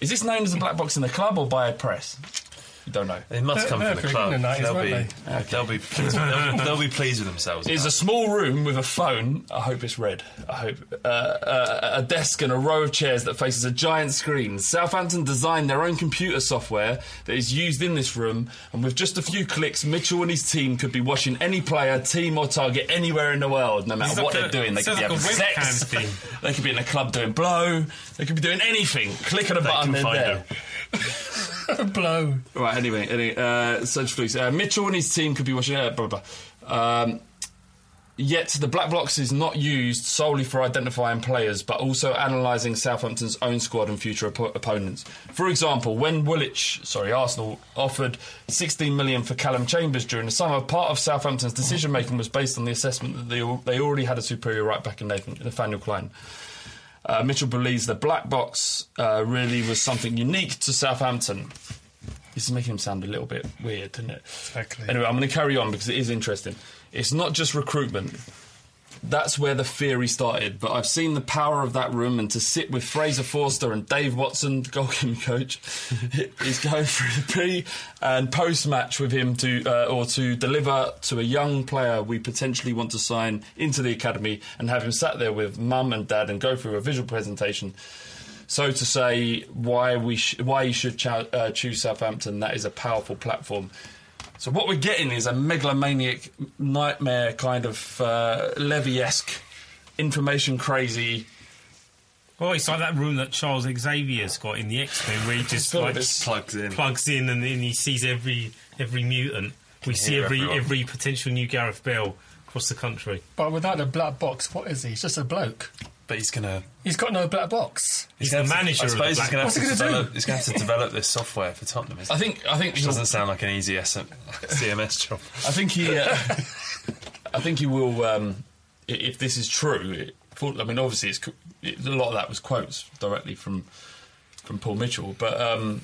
Is this known as the black box in the club or by a press? You don't know. It must They're- come they're from the club. the 90s, they'll, be, weren't they'll be pleased. They'll, they'll be pleased with themselves. It's a small room with a phone. I hope it's red. I hope uh, uh, a desk and a row of chairs that faces a giant screen. Southampton designed their own computer software that is used in this room, and with just a few clicks, Mitchell and his team could be watching any player, team, or target anywhere in the world, no matter It's what like they're a- doing. They could be like having a sex. thing. they could be in a club doing blow. They could be doing anything. Click on a button, can they're find there. Blow. Right, anyway, anyway uh, flews. Uh, Mitchell and his team could be watching. Uh, blah, blah. Um, Yet the black box is not used solely for identifying players, but also analysing Southampton's own squad and future oppo- opponents. For example, when Woolwich, sorry, Arsenal offered 16 million for Calum Chambers during the summer, part of Southampton's decision making was based on the assessment that they, they already had a superior right back in Nathan, Nathaniel Clyne. Uh, Mitchell believes the black box uh, really was something unique to Southampton. This is making him sound a little bit weird, isn't it? Exactly. Anyway, I'm going to carry on because it is interesting. It's not just recruitment. That's where the theory started. But I've seen the power of that room, and to sit with Fraser Forster and Dave Watson, the goalkeeping coach, is going through the pre and post match with him to, uh, or to deliver to a young player we potentially want to sign into the academy, and have him sat there with mum and dad and go through a visual presentation. So to say why we sh- why you should chou- uh, choose Southampton, that is a powerful platform. So what we're getting is a megalomaniac nightmare kind of uh, Levy-esque, information crazy. Oh, it's like that room that Charles Xavier's got in the X Men, where he just like this- Plugs in. plugs in and then he sees every every mutant. We see every everyone. every potential new Gareth Bale across the country. But without a black box, what is he? He's just a bloke. But he's gonna. He's got no black box. He's gonna the have to- manager I of the suppose he's gonna have What's to he gonna do? develop. He's gonna have to develop this software for Tottenham. Isn't I think I think Which he'll- doesn't sound like an easy SM, CMS job. I think he. Uh, I think he will. Um, if this is true, it, for- I mean, obviously, it's, it, a lot of that was quotes directly from from Paul Mitchell, but um,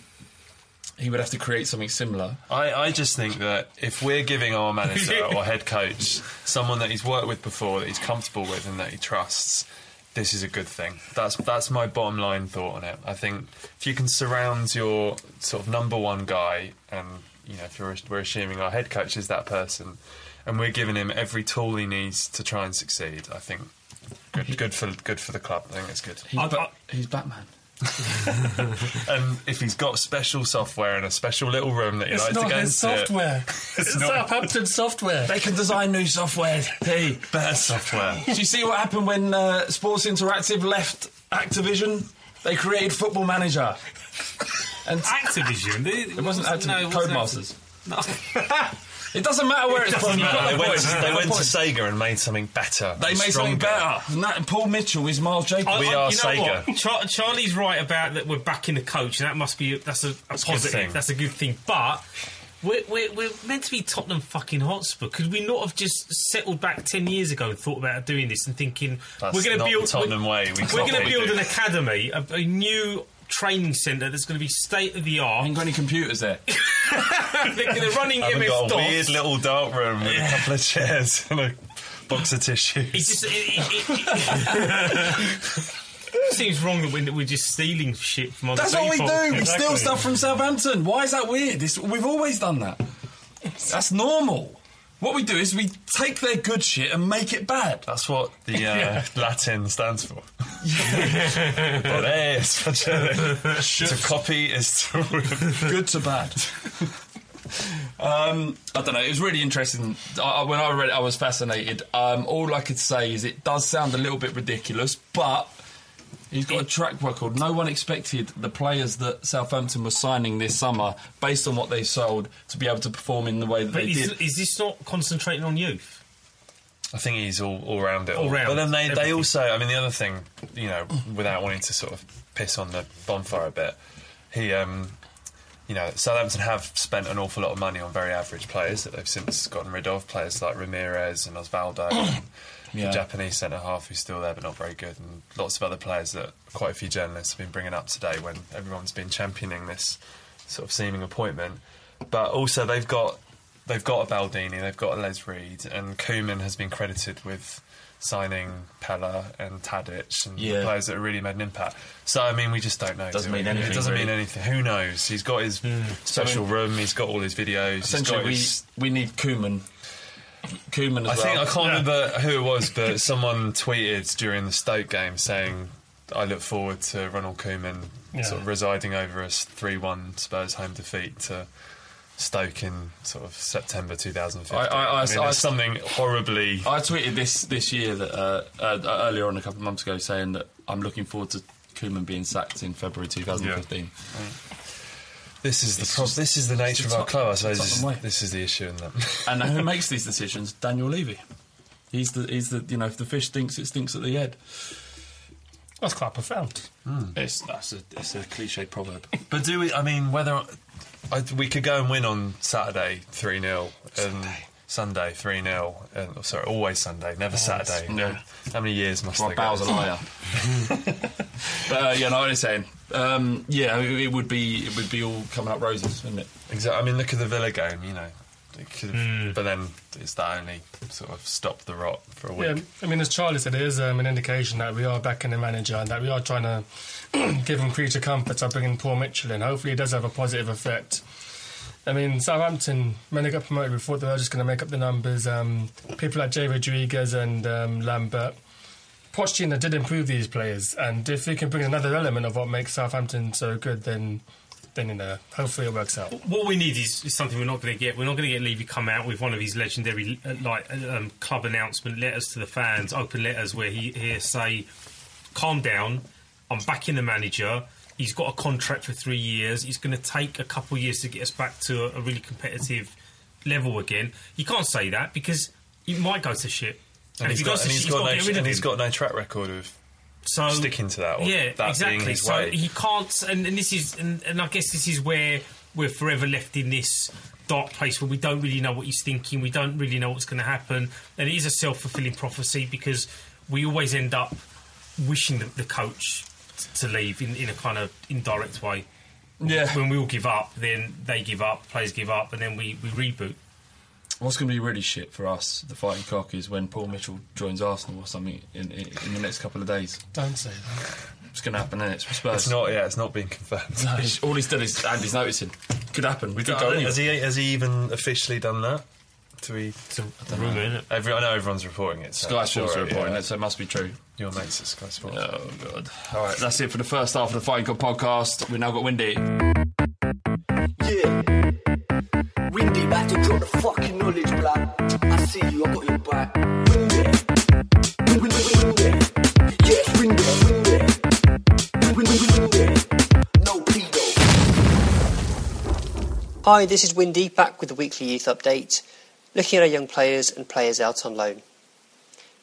he would have to create something similar. I, I just think that if we're giving our manager or head coach someone that he's worked with before, that he's comfortable with, and that he trusts, this is a good thing. That's that's my bottom line thought on it. I think if you can surround your sort of number one guy, and you know, if you're, we're assuming our head coach is that person, and we're giving him every tool he needs to try and succeed, I think good good for good for the club. I think it's good. He's, I- Ba- he's Batman. And if he's got special software in a special little room that he It's likes not to go his software. it's not- Southampton software. They can design new software. Hey, better software. Do you see what happened when uh, Sports Interactive left Activision? They created Football Manager. And Activision. it wasn't Activision, no, it wasn't Codemasters. Activision. It doesn't matter where it's from. doesn't you've got matter. They went, to, they went to. Sega and made something better. They and made something better. And that, Paul Mitchell is Miles Jacobs. I- We I- are you know Sega. what? Char- Charlie's right about that. We're backing the coach, and that must be that's a, a a good positive. thing. That's a good thing. But we're, we're, we're meant to be Tottenham fucking Hotspur. Could we not have just settled back ten years ago and thought about doing this and thinking That's we're going to build the Tottenham we're, way. We we're going to build an academy, a, a new training centre that's going to be state of the I art. ain't got any computers there. They're running I haven't MS got a DOS. weird little dark room with a couple of chairs and a box of tissues. It just it, it, it, it seems wrong that we're, we're just stealing shit from other That's what we people. do. We Exactly. steal stuff from Southampton. Why is that weird? It's, we've always done that. That's normal. What we do is we take their good shit and make it bad. That's what the uh, Latin stands for. Facere. to copy is to. good to bad. um, I don't know. It was really interesting. I, I- when I read it, I was fascinated. Um, all I could say is it does sound a little bit ridiculous, but he's got a track record. No one expected the players that Southampton was signing this summer, based on what they sold, to be able to perform in the way that But they is, did. is this not concentrating on youth? I think he's all, all round it. All round, But then they, they also, I mean, the other thing, you know, without wanting to sort of piss on the bonfire a bit, he, um, you know, Southampton have spent an awful lot of money on very average players that they've since gotten rid of. Players like Ramirez and Osvaldo, and Yeah. the Japanese centre half who's still there but not very good, and lots of other players that quite a few journalists have been bringing up today when everyone's been championing this sort of seeming appointment. But also they've got they've got a Baldini, they've got a Les Reed, and Koeman has been credited with signing Pellè and Tadic and Yeah. players that have really made an impact. So I mean, we just don't know. Doesn't do mean anything, It doesn't mean anything. Who knows? He's got his hmm. special room. He's got all his videos. Essentially, got we, his- we need Koeman. Koeman as I think well. I can't remember who it was, but someone tweeted during the Stoke game saying, "I look forward to Ronald Koeman Yeah. sort of residing over a three-one Spurs home defeat to Stoke in sort of September 2015." I- I- I- mean, I- there's something horribly. I tweeted this this year that uh, uh, earlier on a couple of months ago saying that I'm looking forward to Koeman being sacked in February 2015. This is the It's prob- just- this is the nature of our club. I suppose this, and this is the issue in them. And who makes these decisions? Daniel Levy. He's the he's the you know if the fish stinks, it stinks at the head. That's quite profound. Hmm. It's that's a it's a cliche proverb. But do we? I mean, whether I, we could go and win on Saturday three 0 and Sunday three 0 and oh, sorry, always Sunday, never Saturday. Yeah. How many years must My they bow's a liar. but uh, yeah, no, what I'm saying. Um, yeah, it, it would be it would be all coming up roses, wouldn't it? Exactly. I mean, look at the Villa game. You know, it could have, but then is that only sort of stopped the rot for a week? Yeah, I mean, as Charlie said, it is um, an indication that we are backing the manager and that we are trying to give him creature comforts by bringing Paul Mitchell in. Hopefully, it does have a positive effect. I mean, Southampton, when they got promoted, we thought they were just going to make up the numbers. Um, people like Jay Rodriguez and um, Lambert. Pochettino did improve these players, and if he can bring another element of what makes Southampton so good, then, then you know, hopefully it works out. What we need is, is something we're not going to get. We're not going to get Levy come out with one of his legendary uh, like um, club announcement letters to the fans, open letters where he he say, "Calm down, I'm backing the manager. He's got a contract for three years. It's going to take a couple of years to get us back to a, a really competitive level again." You can't say that because he might go to shit. and, if he's he got, and shit, he's he's got no get rid of and got no track record of so sticking to that yeah, that exactly. so way. he can't, and, and this is, and, and I guess this is where we're forever left in this dark place where we don't really know what he's thinking, we don't really know what's going to happen, and it is a self fulfilling prophecy because we always end up wishing the, the coach t- to leave in, in a kind of indirect way. Yeah. When we all give up, then they give up, players give up, and then we, we reboot. What's going to be really shit for us, the fighting cock, is when Paul Mitchell joins Arsenal or something in, in, in the next couple of days. Don't say that. It's going to happen, and it's for Spurs. It's not. Yeah, it's not being confirmed. No, all he's done is Andy's noticing. Could happen. We could go has he? Has he even officially done that? Do we? It's a rumour, isn't it? Every, I know everyone's reporting it. So Sky Sports sure, are reporting yeah. it, so it must be true. Your mates at Sky Sports. Oh god! All right, that's it for the first half of the Fighting Cock podcast. We've now got Windy. Yeah. Windy, back to drop the fucking knowledge, blood. I see you, I got your back. Windy. Wind, wind, wind, windy. Yes, windy, windy. Wind, wind, wind, windy. No pedo. Hi, this is Windy, back with the weekly youth update, looking at our young players and players out on loan.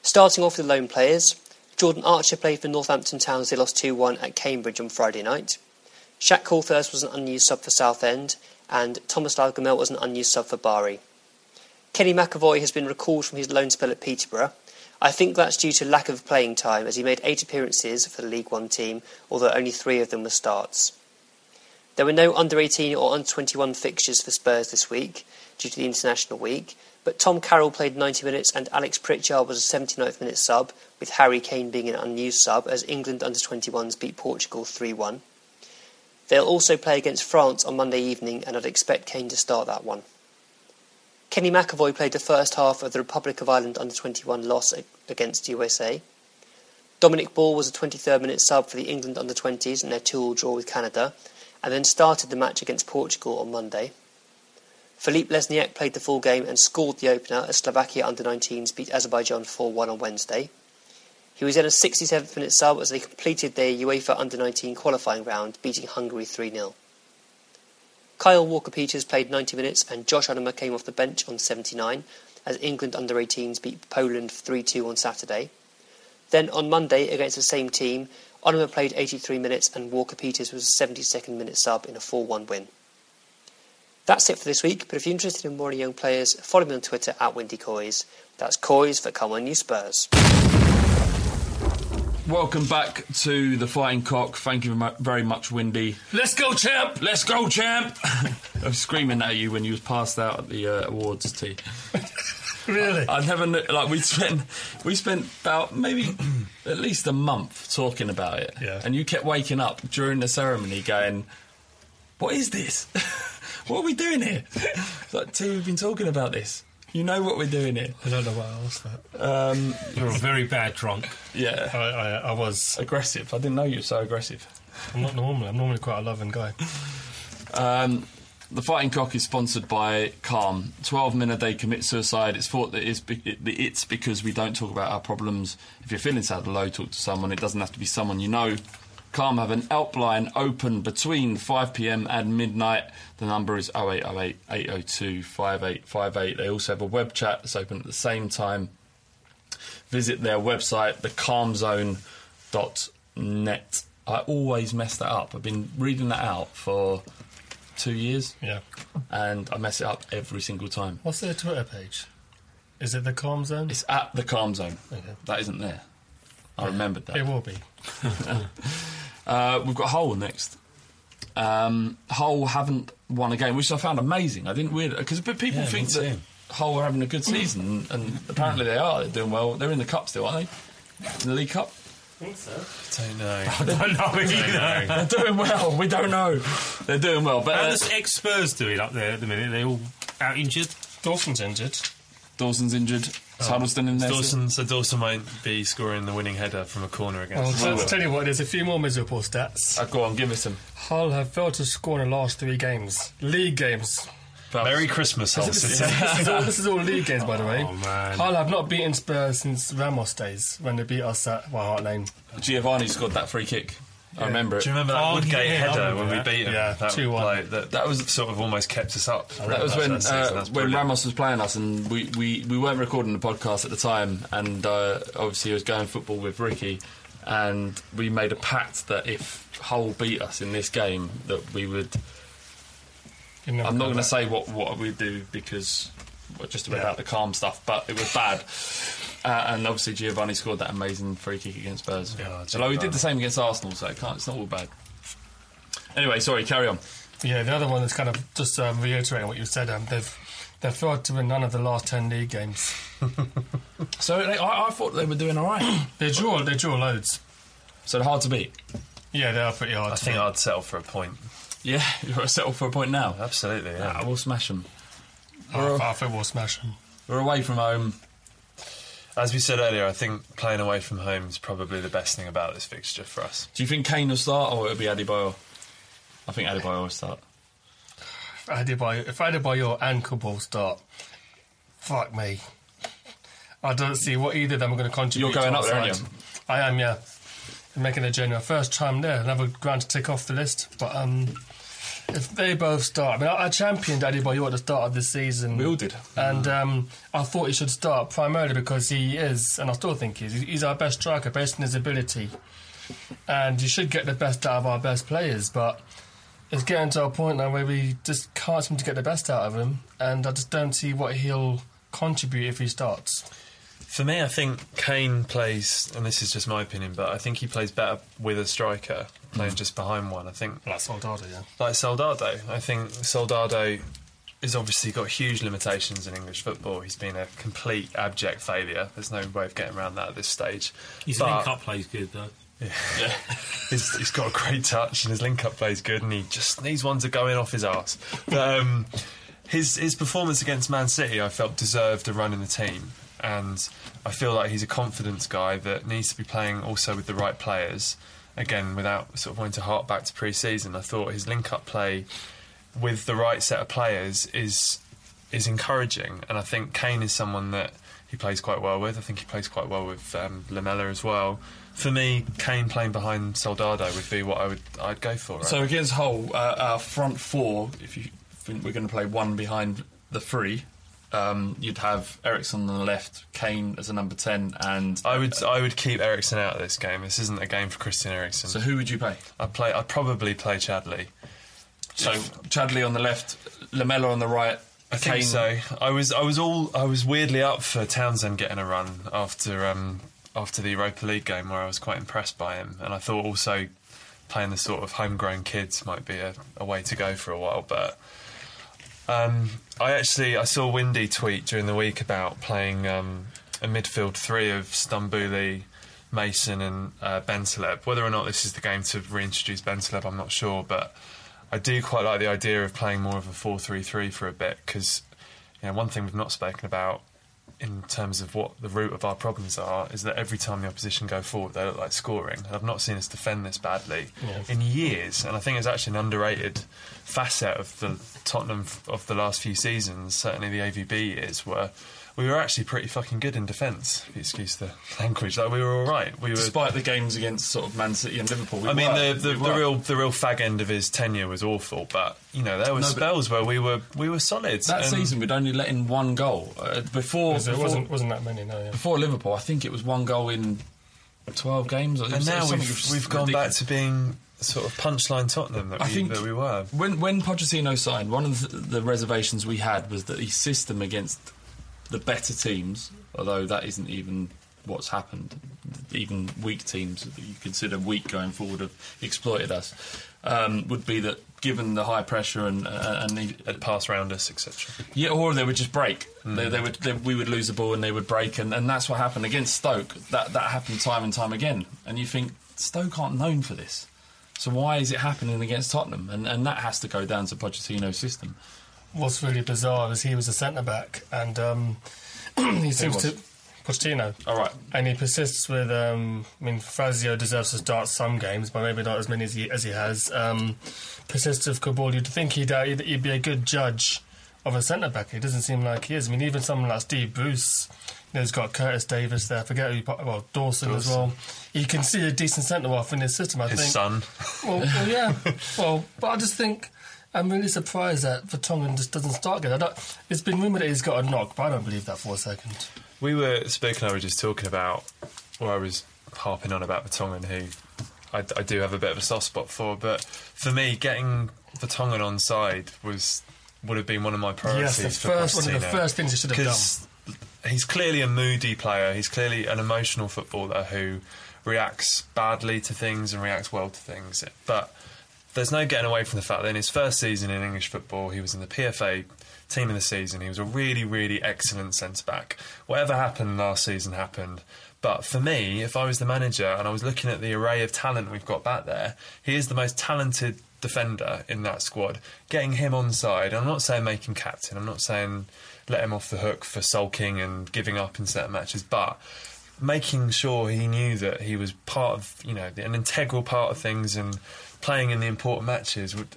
Starting off with the loan players, Jordan Archer played for Northampton Town as they lost 2 1 at Cambridge on Friday night. Shaq Coulthirst was an unused sub for Southend, and Thomas Lalgamel was an unused sub for Bari. Kenny McAvoy has been recalled from his loan spell at Peterborough. I think that's due to lack of playing time, as he made eight appearances for the League One team, although only three of them were starts. There were no under 18 or under 21 fixtures for Spurs this week due to the international week, but Tom Carroll played 90 minutes and Alex Pritchard was a 79th minute sub, with Harry Kane being an unused sub as England under 21s beat Portugal 3 1. They'll also play against France on Monday evening, and I'd expect Kane to start that one. Kenny McAvoy played the first half of the Republic of Ireland under 21 loss against USA. Dominic Ball was a 23rd minute sub for the England under 20s in their 2 all draw with Canada, and then started the match against Portugal on Monday. Filip Lesniak played the full game and scored the opener as Slovakia under 19s beat Azerbaijan 4 1 on Wednesday. He was in a 67th minute sub as they completed their UEFA under 19 qualifying round, beating Hungary 3 0. Kyle Walker Peters played 90 minutes and Josh Onomah came off the bench on 79 as England under 18s beat Poland 3 2 on Saturday. Then on Monday against the same team, Onomah played 83 minutes and Walker Peters was a 72nd minute sub in a 4 1 win. That's it for this week, but if you're interested in more young players, follow me on Twitter at Windy Coys. That's Coys for Come On You Spurs. Welcome back to the Fighting Cock. Thank you very much, Windy. Let's go, champ! Let's go, champ! I was screaming at you when you was passed out at the uh, awards tea. Really? I never knew, like we spent we spent about maybe at least a month talking about it. Yeah. And you kept waking up during the ceremony going, What is this? what are we doing here? It's like, T, we've been talking about this. You know what we're doing here. I don't know why I asked that. Um, You're a very bad drunk. yeah. I, I, I was. Aggressive. I didn't know you were so aggressive. I'm not normal. I'm normally quite a loving guy. Um, the Fighting Cock is sponsored by Calm. 12 men a day commit suicide. It's thought that it's, be- it- it's because we don't talk about our problems. If you're feeling sad or low, talk to someone. It doesn't have to be someone you know. Calm have an helpline open between 5pm and midnight. The number is 0808 802 5858. They also have a web chat that's open at the same time. visit their website, thecalmzone.net. I always mess that up. I've been reading that out for two years, Yeah. and I mess it up every single time. What's their Twitter page? Is it the Calm Zone? It's at the Calm Zone. Okay. That isn't there. I remembered that. It will be. Uh, we've got Hull next. Um, Hull haven't won a game, which I found amazing. I didn't really because people Yeah, think that. Hull are having a good season, and apparently they are. They're doing well. They're in the cup still, aren't they? In the League Cup. I think so. I Don't know. I don't know either. They're doing well. We don't know. They're doing well, but How uh, does ex Spurs doing up there at the minute? They all out injured. Dawson's injured. Dawson's injured. Is Oh. Huddlestone in there. Dawson, so Dawson might be scoring the winning header from a corner Well, against. I'll tell you what, there's a few more miserable stats. Uh, go on, give us some. Hull have failed to score in the last three games. League games. Merry Christmas, Hull This, City. is all, this is all league games, by the way. Oh, man. Hull have not beaten Spurs since Ramos days when they beat us at White Hart Lane. Geovanni scored that free kick. I remember it. Do you remember that Oh, Woodgate yeah, I header remember when we that. beat him? Yeah, that, 2-1. like, that, that was sort of almost kept us up. That was when uh, when. Ramos was playing us, and we, we, we weren't recording the podcast at the time, and uh, obviously he was going football with Ricky, and we made a pact that if Hull beat us in this game, that we would. You never I'm not know going to that. say what what we do because well, just about Yeah. the calm stuff, but it was bad. Uh, and obviously Geovanni scored that amazing free kick against Spurs. Yeah, Although he Geovanni. did the same against Arsenal, so it can't, it's not all bad. Anyway, sorry, carry on. Yeah, the other one is kind of just um, reiterating what you said. Um, they've they've failed to win none of the last ten league games. So they, I, I thought they were doing all right. They draw they draw loads. so they're hard to beat. Yeah, they are pretty hard. I to think beat. I'd settle for a point. Yeah, you're settle for a point now. Absolutely, yeah. Ah, we'll smash them. I, I think we'll smash them. We're away from home. As we said earlier, I think playing away from home is probably the best thing about this fixture for us. Do you think Kane will start or it'll be Adebayor? I think Adebayor will start. If Adebayor, if Adebayor and Kaboul start, fuck me. I don't see what either of them are going to contribute. You're going to up there, aren't side. I am, yeah. I'm making a genuine first time there. Another ground to tick off the list. But um, if they both start, I mean, I, I championed Adebayor at the start of this season. We all did. And um, I thought he should start primarily because he is, and I still think he is, he's our best striker based on his ability. And you should get the best out of our best players, but it's getting to a point now where we just can't seem to get the best out of him, and I just don't see what he'll contribute if he starts. For me, I think Kane plays, and this is just my opinion, but I think he plays better with a striker playing just behind one. I think Like Soldado, yeah. like Soldado. I think Soldado has obviously got huge limitations in English football. He's been a complete abject failure. There's no way of getting around that at this stage. His But- link up plays good though. he's, he's got a great touch and his link up plays good and he just needs one to go in off his arse. But um, his his performance against Man City, I felt deserved a run in the team, and I feel like he's a confidence guy that needs to be playing also with the right players. Again, without sort of wanting to hark back to pre-season, I thought his link up play with the right set of players is is encouraging, and I think Kane is someone that he plays quite well with. I think he plays quite well with um, Lamela as well. For me, Kane playing behind Soldado would be what I would I'd go for. Right? So against Hull, uh, our front four, if you think we're going to play one behind the three, um, you'd have Eriksen on the left, Kane as a number 10, and. I would I would keep Eriksen out of this game. This isn't a game for Christian Eriksen. so who would you play? I'd play. I'd probably play Chadli. So Chadli on the left, Lamela on the right. I think so. I was I was all I was weirdly up for Townsend getting a run after um, after the Europa League game where I was quite impressed by him, and I thought also playing the sort of homegrown kids might be a, a way to go for a while. But um, I actually I saw Windy tweet during the week about playing um, a midfield three of Stambouli, Mason, and uh, Bentaleb. Whether or not this is the game to reintroduce Bentaleb, I'm not sure, but I do quite like the idea of playing more of a 4-3-3 for a bit because you know, one thing we've not spoken about in terms of what the root of our problems are is that every time the opposition go forward, they look like scoring. And I've not seen us defend this badly in years, and I think it's actually an underrated facet of the Tottenham of the last few seasons, certainly the AVB years, were we were actually pretty fucking good in defence. Excuse the language, like we were all right. We were. Despite the games against sort of Man City and Liverpool, we I mean, were. the, the, We the real the real fag end of his tenure was awful, but you know there were No, spells where we were we were solid. that season we'd only let in one goal uh, before. It before, wasn't wasn't that many, no. Yeah. before Liverpool. I think it was one goal in twelve games. Or and now we've we've gone back to being sort of punchline Tottenham that I we think that we were. When when Pochettino signed, one of the, the reservations we had was that his system against the better teams, although that isn't even what's happened, even weak teams that you consider weak going forward have exploited us, um, would be that given the high pressure and uh, and the, They'd pass round us, etc. yeah, or they would just break. They, they would they, we would lose the ball and they would break, and, and that's what happened against Stoke. That that happened time and time again. And you think Stoke aren't known for this, so why is it happening against Tottenham? And and that has to go down to Pochettino's system. What's really bizarre is he was a centre back, and um, he seems was? to Pochettino. All right. And he persists with. Um, I mean, Fazio deserves to start some games, but maybe not as many as he as he has. Um, persists with Kaboul. You'd think he'd, uh, he'd he'd be a good judge of a centre back. He doesn't seem like he is. I mean, even someone like Steve Bruce. You he's got Curtis Davies there. I forget who. He, put- well, Dawson, as well. You can see a decent centre half in his system. I His think. son. Well, well, yeah. well, but I just think I'm really surprised that Vertonghen just doesn't start don't, it's been rumoured that he's got a knock, but I don't believe that for a second. We were Spook and I were just talking about, or I was harping on about Vertonghen, who I, I do have a bit of a soft spot for. But for me, getting Vertonghen on side was would have been one of my priorities. Yes, the first- one of the first things he should have done. He's clearly a moody player. He's clearly an emotional footballer who reacts badly to things and reacts well to things. But there's no getting away from the fact that in his first season in English football, he was in the PFA team of the season. He was a really, really excellent centre back. Whatever happened last season happened. But for me, if I was the manager and I was looking at the array of talent we've got back there, he is the most talented defender in that squad. Getting him on side, I'm not saying make him captain, I'm not saying let him off the hook for sulking and giving up in certain matches, but making sure he knew that he was part of, you know, an integral part of things and playing in the important matches would.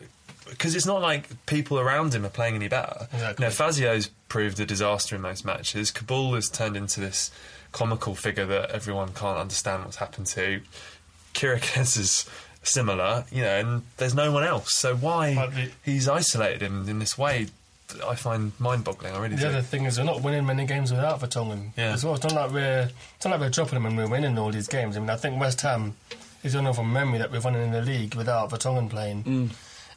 Because it's not like people around him are playing any better. Exactly. You know, Fazio's proved a disaster in most matches. Kaboul has turned into this comical figure that everyone can't understand what's happened to. Chiriches is similar, you know, and there's no one else. So why the- he's isolated him in this way, I find mind-boggling. I really The do. other thing is we're not winning many games without Vertonghen Yeah. as well. It's not like we're it's not like we're dropping him and we're winning all these games. I mean, I think West Ham is only from memory that we've won in the league without Vertonghen playing, Mm.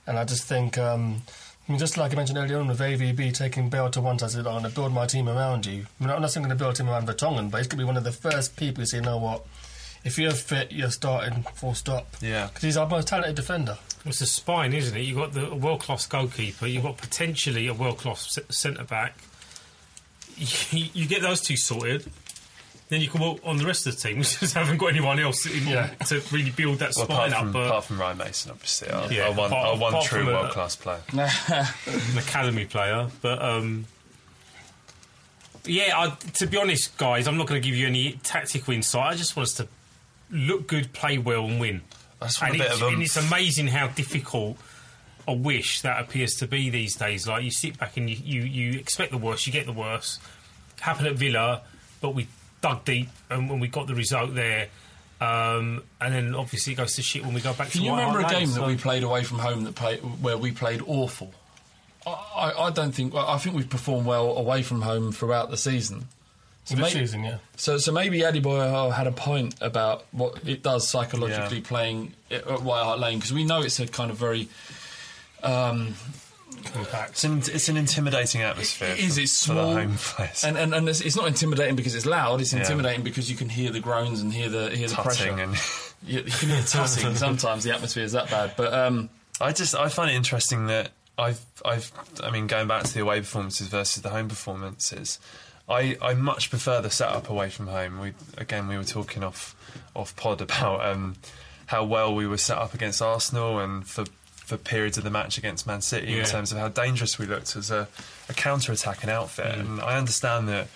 and I just think. Um, I mean, just like I mentioned earlier on with AVB taking Bale to one side, said, I'm going to build my team around you. I mean, I'm not saying I'm going to build a team around Vertonghen, but he's going to be one of the first people who say, you know what, if you're fit, you're starting full stop. Yeah. Because he's our most talented defender. It's a spine, isn't it? You've got the world class goalkeeper, you've got potentially a world class centre back. You, you get those two sorted, then you can work on the rest of the team. We just haven't got anyone else in, Yeah. to really build that Well, spine apart up. But apart from Ryan Mason, obviously, our, Yeah, our one, apart- our one true world class player. an academy player. But um, yeah, I, to be honest, guys, I'm not going to give you any tactical insight. I just want us to look good, play well, and win. I just want and, a bit it's, of and it's amazing how difficult a wish that appears to be these days. Like you sit back and you, you, you expect the worst, you get the worst. Happened at Villa, but we dug deep and when we got the result there. Um, and then obviously it goes to shit when we go back Can to you White remember a Hart Lane, game that so- we played away from home that play, where we played awful? I, I, I don't think. I think we've performed well away from home throughout the season. So, maybe, may- season, yeah. so, so maybe Adebayor had a point about what it does psychologically Yeah. playing at White Hart Lane because we know it's a kind of very Compact. It's an, it's an intimidating atmosphere. It is. for- It's for small, the home players. and and, and it's, it's not intimidating because it's loud. It's Yeah. intimidating because you can hear the groans and hear the hear the pressure. and you, you can hear tutting. Sometimes the atmosphere is that bad, but um, I just I find it interesting that I've I've I mean going back to the away performances versus the home performances, I, I much prefer the setup away from home. We again we were talking off off pod about um, how well we were set up against Arsenal and for for periods of the match against Man City Yeah. in terms of how dangerous we looked as a, a counter attacking outfit. And I understand that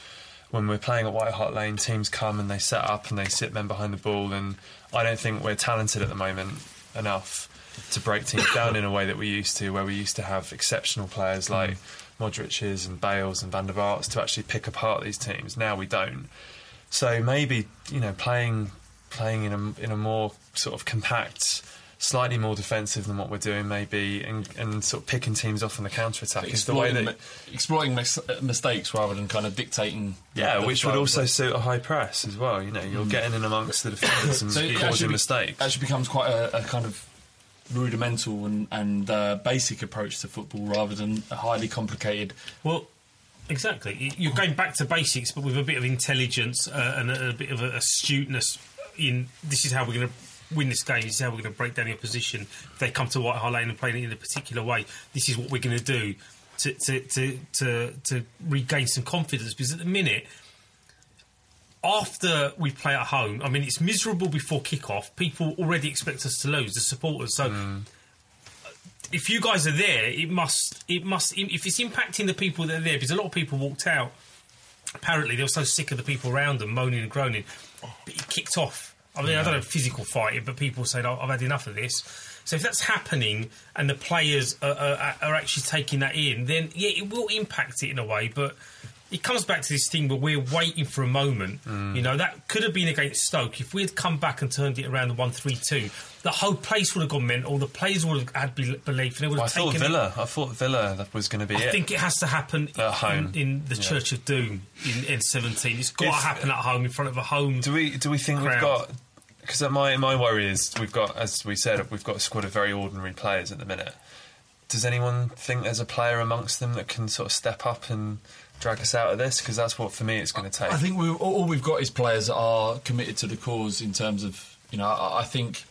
when we're playing at White Hart Lane, teams come and they set up and they sit men behind the ball. And I don't think we're talented at the moment enough to break teams down in a way that we used to, where we used to have exceptional players like Modric's and Bales and Van der Vaart's to actually pick apart these teams. Now we don't. So maybe you know playing playing in a in a more sort of compact, slightly more defensive than what we're doing, maybe, and, and sort of picking teams off on the counter attack is the way that. mi- exploiting mis- mistakes rather than kind of dictating. Yeah, the which would also play. suit a high press as well. You know, you're mm. getting in amongst the defenders and So causing be- mistakes. Actually becomes quite a, a kind of rudimental and, and uh, basic approach to football rather than a highly complicated. Well, exactly. You're going back to basics, but with a bit of intelligence uh, and a, a bit of astuteness. In this is how we're going to win this game. This is how we're going to break down the opposition. If they come to White Hart Lane and play it in a particular way, this is what we're going to do to to, to to to regain some confidence. Because at the minute. After we play at home, I mean, it's miserable before kick-off. People already expect us to lose, the supporters. So mm. if you guys are there, it must it must if it's impacting the people that are there because a lot of people walked out. Apparently, they were so sick of the people around them moaning and groaning. But it kicked off. I mean, I don't know physical fighting, but people saying, oh, "I've had enough of this." So if that's happening and the players are, are, are actually taking that in, then yeah, it will impact it in a way. But it comes back to this thing where we're waiting for a moment. Mm. You know, that could have been against Stoke. If we had come back and turned it around the 1 3 2, the whole place would have gone mental. The players would have had belief, and they would Well, I have thought taken it. Villa. I thought Villa that was going to be I it. I think it has to happen At home. in, in the Yeah. Church of Doom in, in 17. It's got to happen at home in front of a home. Do we do we think we've got? Because my my worry is we've got, as we said, we've got a squad of very ordinary players at the minute. Does anyone think there's a player amongst them that can sort of step up and drag us out of this? Because that's what for me it's going to take. I think we, all all we've got is players that are committed to the cause in terms of, you know, I, I think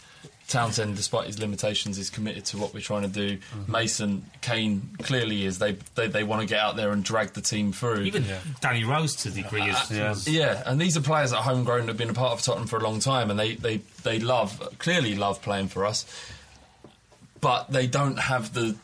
Townsend, despite his limitations, is committed to what we're trying to do. Mm-hmm. Mason, Kane clearly is. They they, they want to get out there and drag the team through. Even Danny Rose to the degree is. Yeah. Yeah, and these are players that are homegrown that have been a part of Tottenham for a long time, and they, they, they love clearly love playing for us, but they don't have the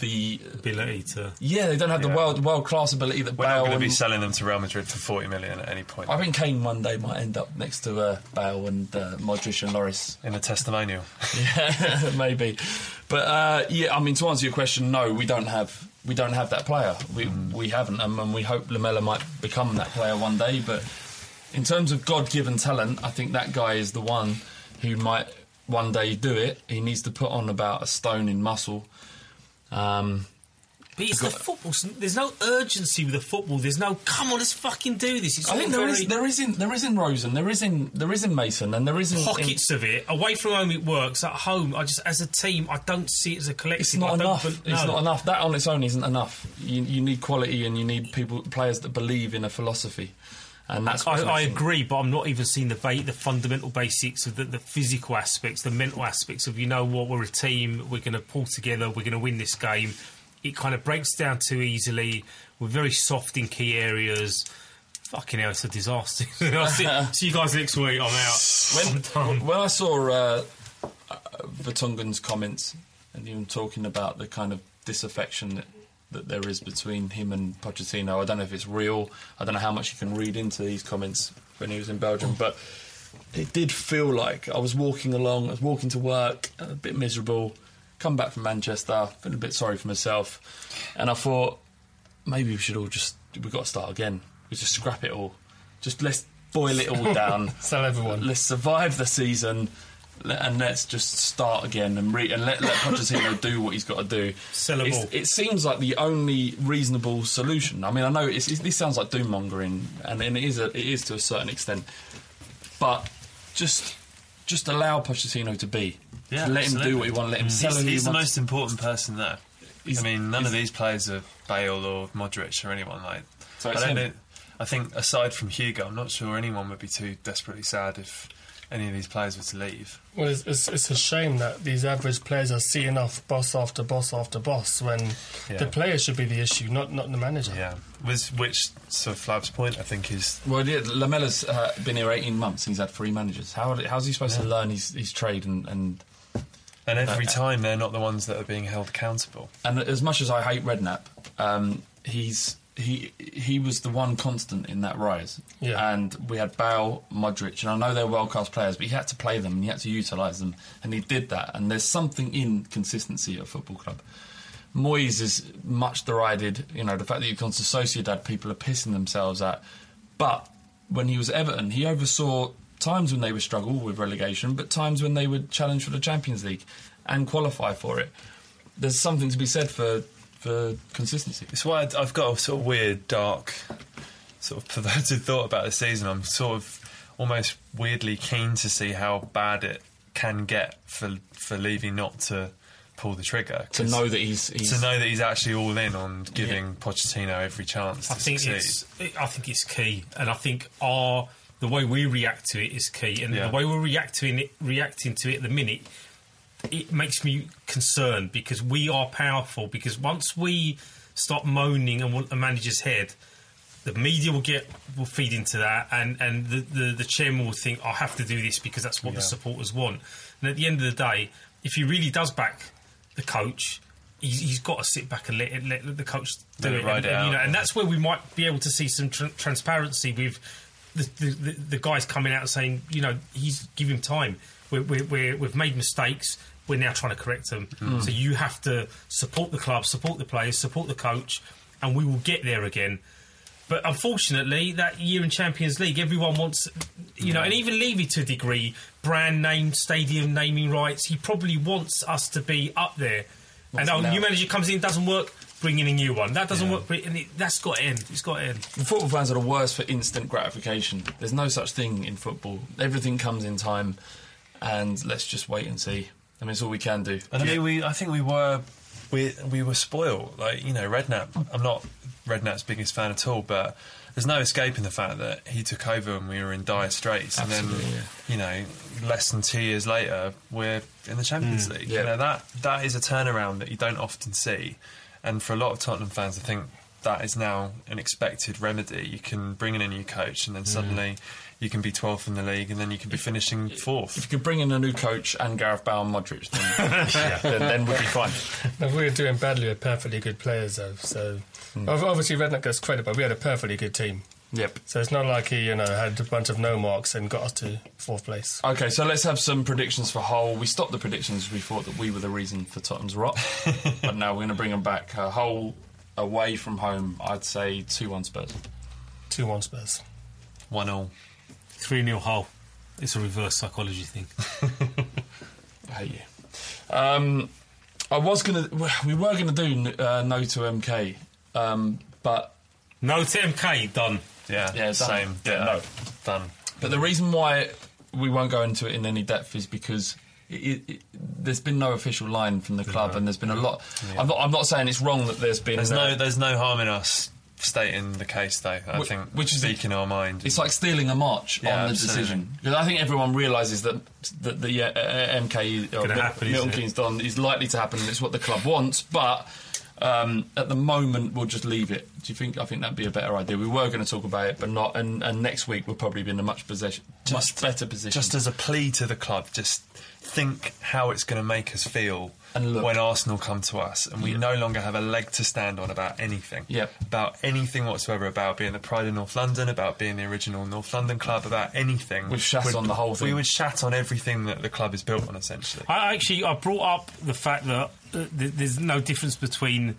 the ability to. yeah they don't have the world world class ability that We're not going to be selling them to Real Madrid for 40 million at any point. I think Kane one day might end up next to uh, Bale and uh, Modric and Lloris. in a testimonial. Yeah, maybe. But uh, yeah, I mean, to answer your question, no, we don't have we don't have that player. We we haven't, um, and we hope Lamela might become that player one day. But in terms of God-given talent, I think that guy is the one who might one day do it. He needs to put on about a stone in muscle. Um, But it's the football. There's no urgency with the football. There's no, come on, let's fucking do this. It's I all think there very is there is in there is in Rosen, there is in there is in Mason, and there is in, in pockets of it. Away from home, it works. At home, I just, as a team, I don't see it as a collective. It's not I don't enough. bel- It's not enough. That on its own isn't enough. You, you need quality and you need people, players that believe in a philosophy, and that's. I, I agree, but I'm not even seeing the ba- the fundamental basics of the, the physical aspects, the mental aspects of you know what we're a team, we're going to pull together, we're going to win this game. It kind of breaks down too easily. We're very soft in key areas. Fucking hell, it's a disaster. See, you guys next week. I'm out. I'm. When I saw uh, uh, Vertonghen's comments and him talking about the kind of disaffection that, that there is between him and Pochettino, I don't know if it's real. I don't know how much you can read into these comments when he was in Belgium, but it did feel like I was walking along, I was walking to work, a bit miserable, come back from Manchester, feeling a bit sorry for myself, and I thought maybe we should all just we've got to start again. We just scrap it all. Just let's boil it all down. Sell everyone. Let's survive the season, and let's just start again and re- and let let Pochettino do what he's got to do. Sell 'em It's- all. It seems like the only reasonable solution. I mean, I know it's, it's, this sounds like doom mongering, and, and it is a, it is to a certain extent, but just just allow Pochettino to be. Yeah, let him do what he wants. Let him mm. sell He's, who he he's the wants. most important person there. He's- I mean, none of these players are Bale or Modric or anyone like. So I don't him. know. I think aside from Hugo, I'm not sure anyone would be too desperately sad if any of these players were to leave. Well, it's, it's, it's a shame that these average players are seeing off boss after boss after boss when Yeah. the player should be the issue, not not the manager. Yeah, was which so Flav's point I think is Well, yeah, Lamela's uh, been here 18 months and he's had three managers. How, how's he supposed to learn his, his trade? And, and, and every Uh, time they're not the ones that are being held accountable. and as much as I hate Redknapp, um, he's he he was the one constant in that rise. Yeah. And we had Bale, Modric, and I know they're world class players, but he had to play them and he had to utilise them, and he did that. And there's something in consistency at a football club. Moyes is much derided. You know, the fact that you've gone to Sociedad, people are pissing themselves at. But when he was Everton, he oversaw times when they would struggle with relegation, but times when they would challenge for the Champions League and qualify for it. There's something to be said for for consistency. It's why I'd- I've got a sort of weird, dark, sort of perverted thought about the season. I'm sort of almost weirdly keen to see how bad it can get for for Levy not to pull the trigger. To 'Cause- know that he's, he's to know that he's actually all in on giving Pochettino every chance I to think succeed. it's I think it's key, and I think our the way we react to it is key, and Yeah. the way we're reacting it reacting to it at the minute. It makes me concerned because we are powerful. Because once we stop moaning and want a manager's head, the media will get will feed into that, and and the the, the chairman will think I have to do this because that's what the supporters want. And at the end of the day, if he really does back the coach, he's, he's got to sit back and let, it- let the coach do Let it and, it and, you know, and that's where we might be able to see some tr- transparency with the, the, the, the guys coming out saying, you know, he's give him time. We're, we're, we're, we've made mistakes. We're now trying to correct them. Hmm. So you have to support the club, support the players, support the coach, and we will get there again. But unfortunately, that year in Champions League, everyone wants, you know, and even Levy to a degree, brand name, stadium naming rights. He probably wants us to be up there. and oh, now? new manager comes in, doesn't work, bring in a new one. That doesn't work, bring- and it, that's got to end. It's got to end. Football fans are the worst for instant gratification. There's no such thing in football. Everything comes in time, and let's just wait and see. I mean, it's all we can do. And I mean, we I think we were we we were spoiled. Like you know, Redknapp. I'm not Redknapp's biggest fan at all, but there's no escaping the fact that he took over and we were in dire straits. Absolutely, and then, you know, less than two years later, we're in the Champions mm. League. yeah. You know that that is a turnaround that you don't often see, and for a lot of Tottenham fans, I think that is now an expected remedy. You can bring in a new coach, and then mm. suddenly. You can be 12th in the league, and then you can be finishing fourth. If you could bring in a new coach and Gareth Bale and Modric, then, then, then we'd be fine. No, we were doing badly with perfectly good players, though. So ob- obviously, Redknapp gets credit, but we had a perfectly good team. Yep. So it's not like he, you know, had a bunch of no marks and got us to fourth place. Okay, so let's have some predictions for Hull. We stopped the predictions. We thought that we were the reason for Tottenham's rot, but now we're going to bring them back. Uh, Hull away from home, I'd say two-one Spurs. Two one Spurs. One all. 3 0 Hull. It's a reverse psychology thing. I hate you. Um, I was gonna. We were gonna do uh, no to MK, um, but No to MK, done. Yeah, Yeah, done. same. Yeah, Yeah, no. done. But the reason why we won't go into it in any depth is because it, it, it, there's been no official line from the club, and there's been a lot. I'm not. I'm not saying it's wrong that there's been. There's no, there's no harm in us stating the case, though. I Wh- think which is- speaking our mind. It's like stealing a march Yeah, on the absolutely. decision because I think everyone realises that that the uh, uh, MK or happen, Milton? Keynes done is likely to happen. and It's what the club wants, but. Um, at the moment, we'll just leave it. Do you think? I think that'd be a better idea. We were going to talk about it, but not. And, and next week we'll probably be in a much possession, much better position. just as a plea to the club, just think how it's going to make us feel And look. when Arsenal come to us, and we no longer have a leg to stand on about anything. Yep. About anything whatsoever, about being the pride of North London, about being the original North London club, about anything. We've shat We'd- on the whole thing. We would shat on everything that the club is built on, essentially. I actually I brought up the fact that uh, th- there's no difference between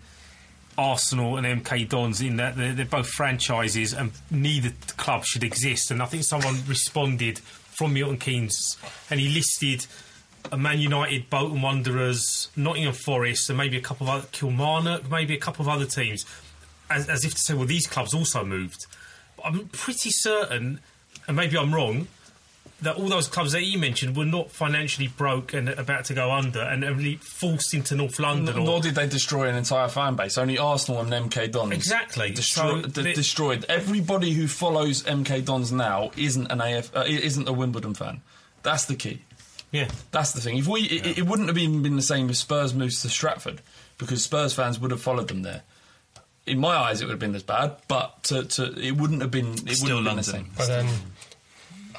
Arsenal and MK Dons in that they're, they're both franchises and neither club should exist. And I think someone responded from Milton Keynes and he listed a Man United, Bolton Wanderers, Nottingham Forest, and maybe a couple of other Kilmarnock, maybe a couple of other teams, as, as if to say, well, these clubs also moved. But I'm pretty certain, and maybe I'm wrong, that all those clubs that you mentioned were not financially broke and about to go under and only forced into North London. N- or- Nor did they destroy an entire fan base. Only Arsenal and MK Dons Exactly. destroy, So d- the- destroyed. Everybody who follows MK Dons now isn't an AF, uh, isn't a Wimbledon fan. That's the key. Yeah. That's the thing. If we, it, it wouldn't have even been the same if Spurs moves to Stratford because Spurs fans would have followed them there. In my eyes, it would have been as bad, but to, to, it wouldn't have been. It Still wouldn't have been London. the same. But then,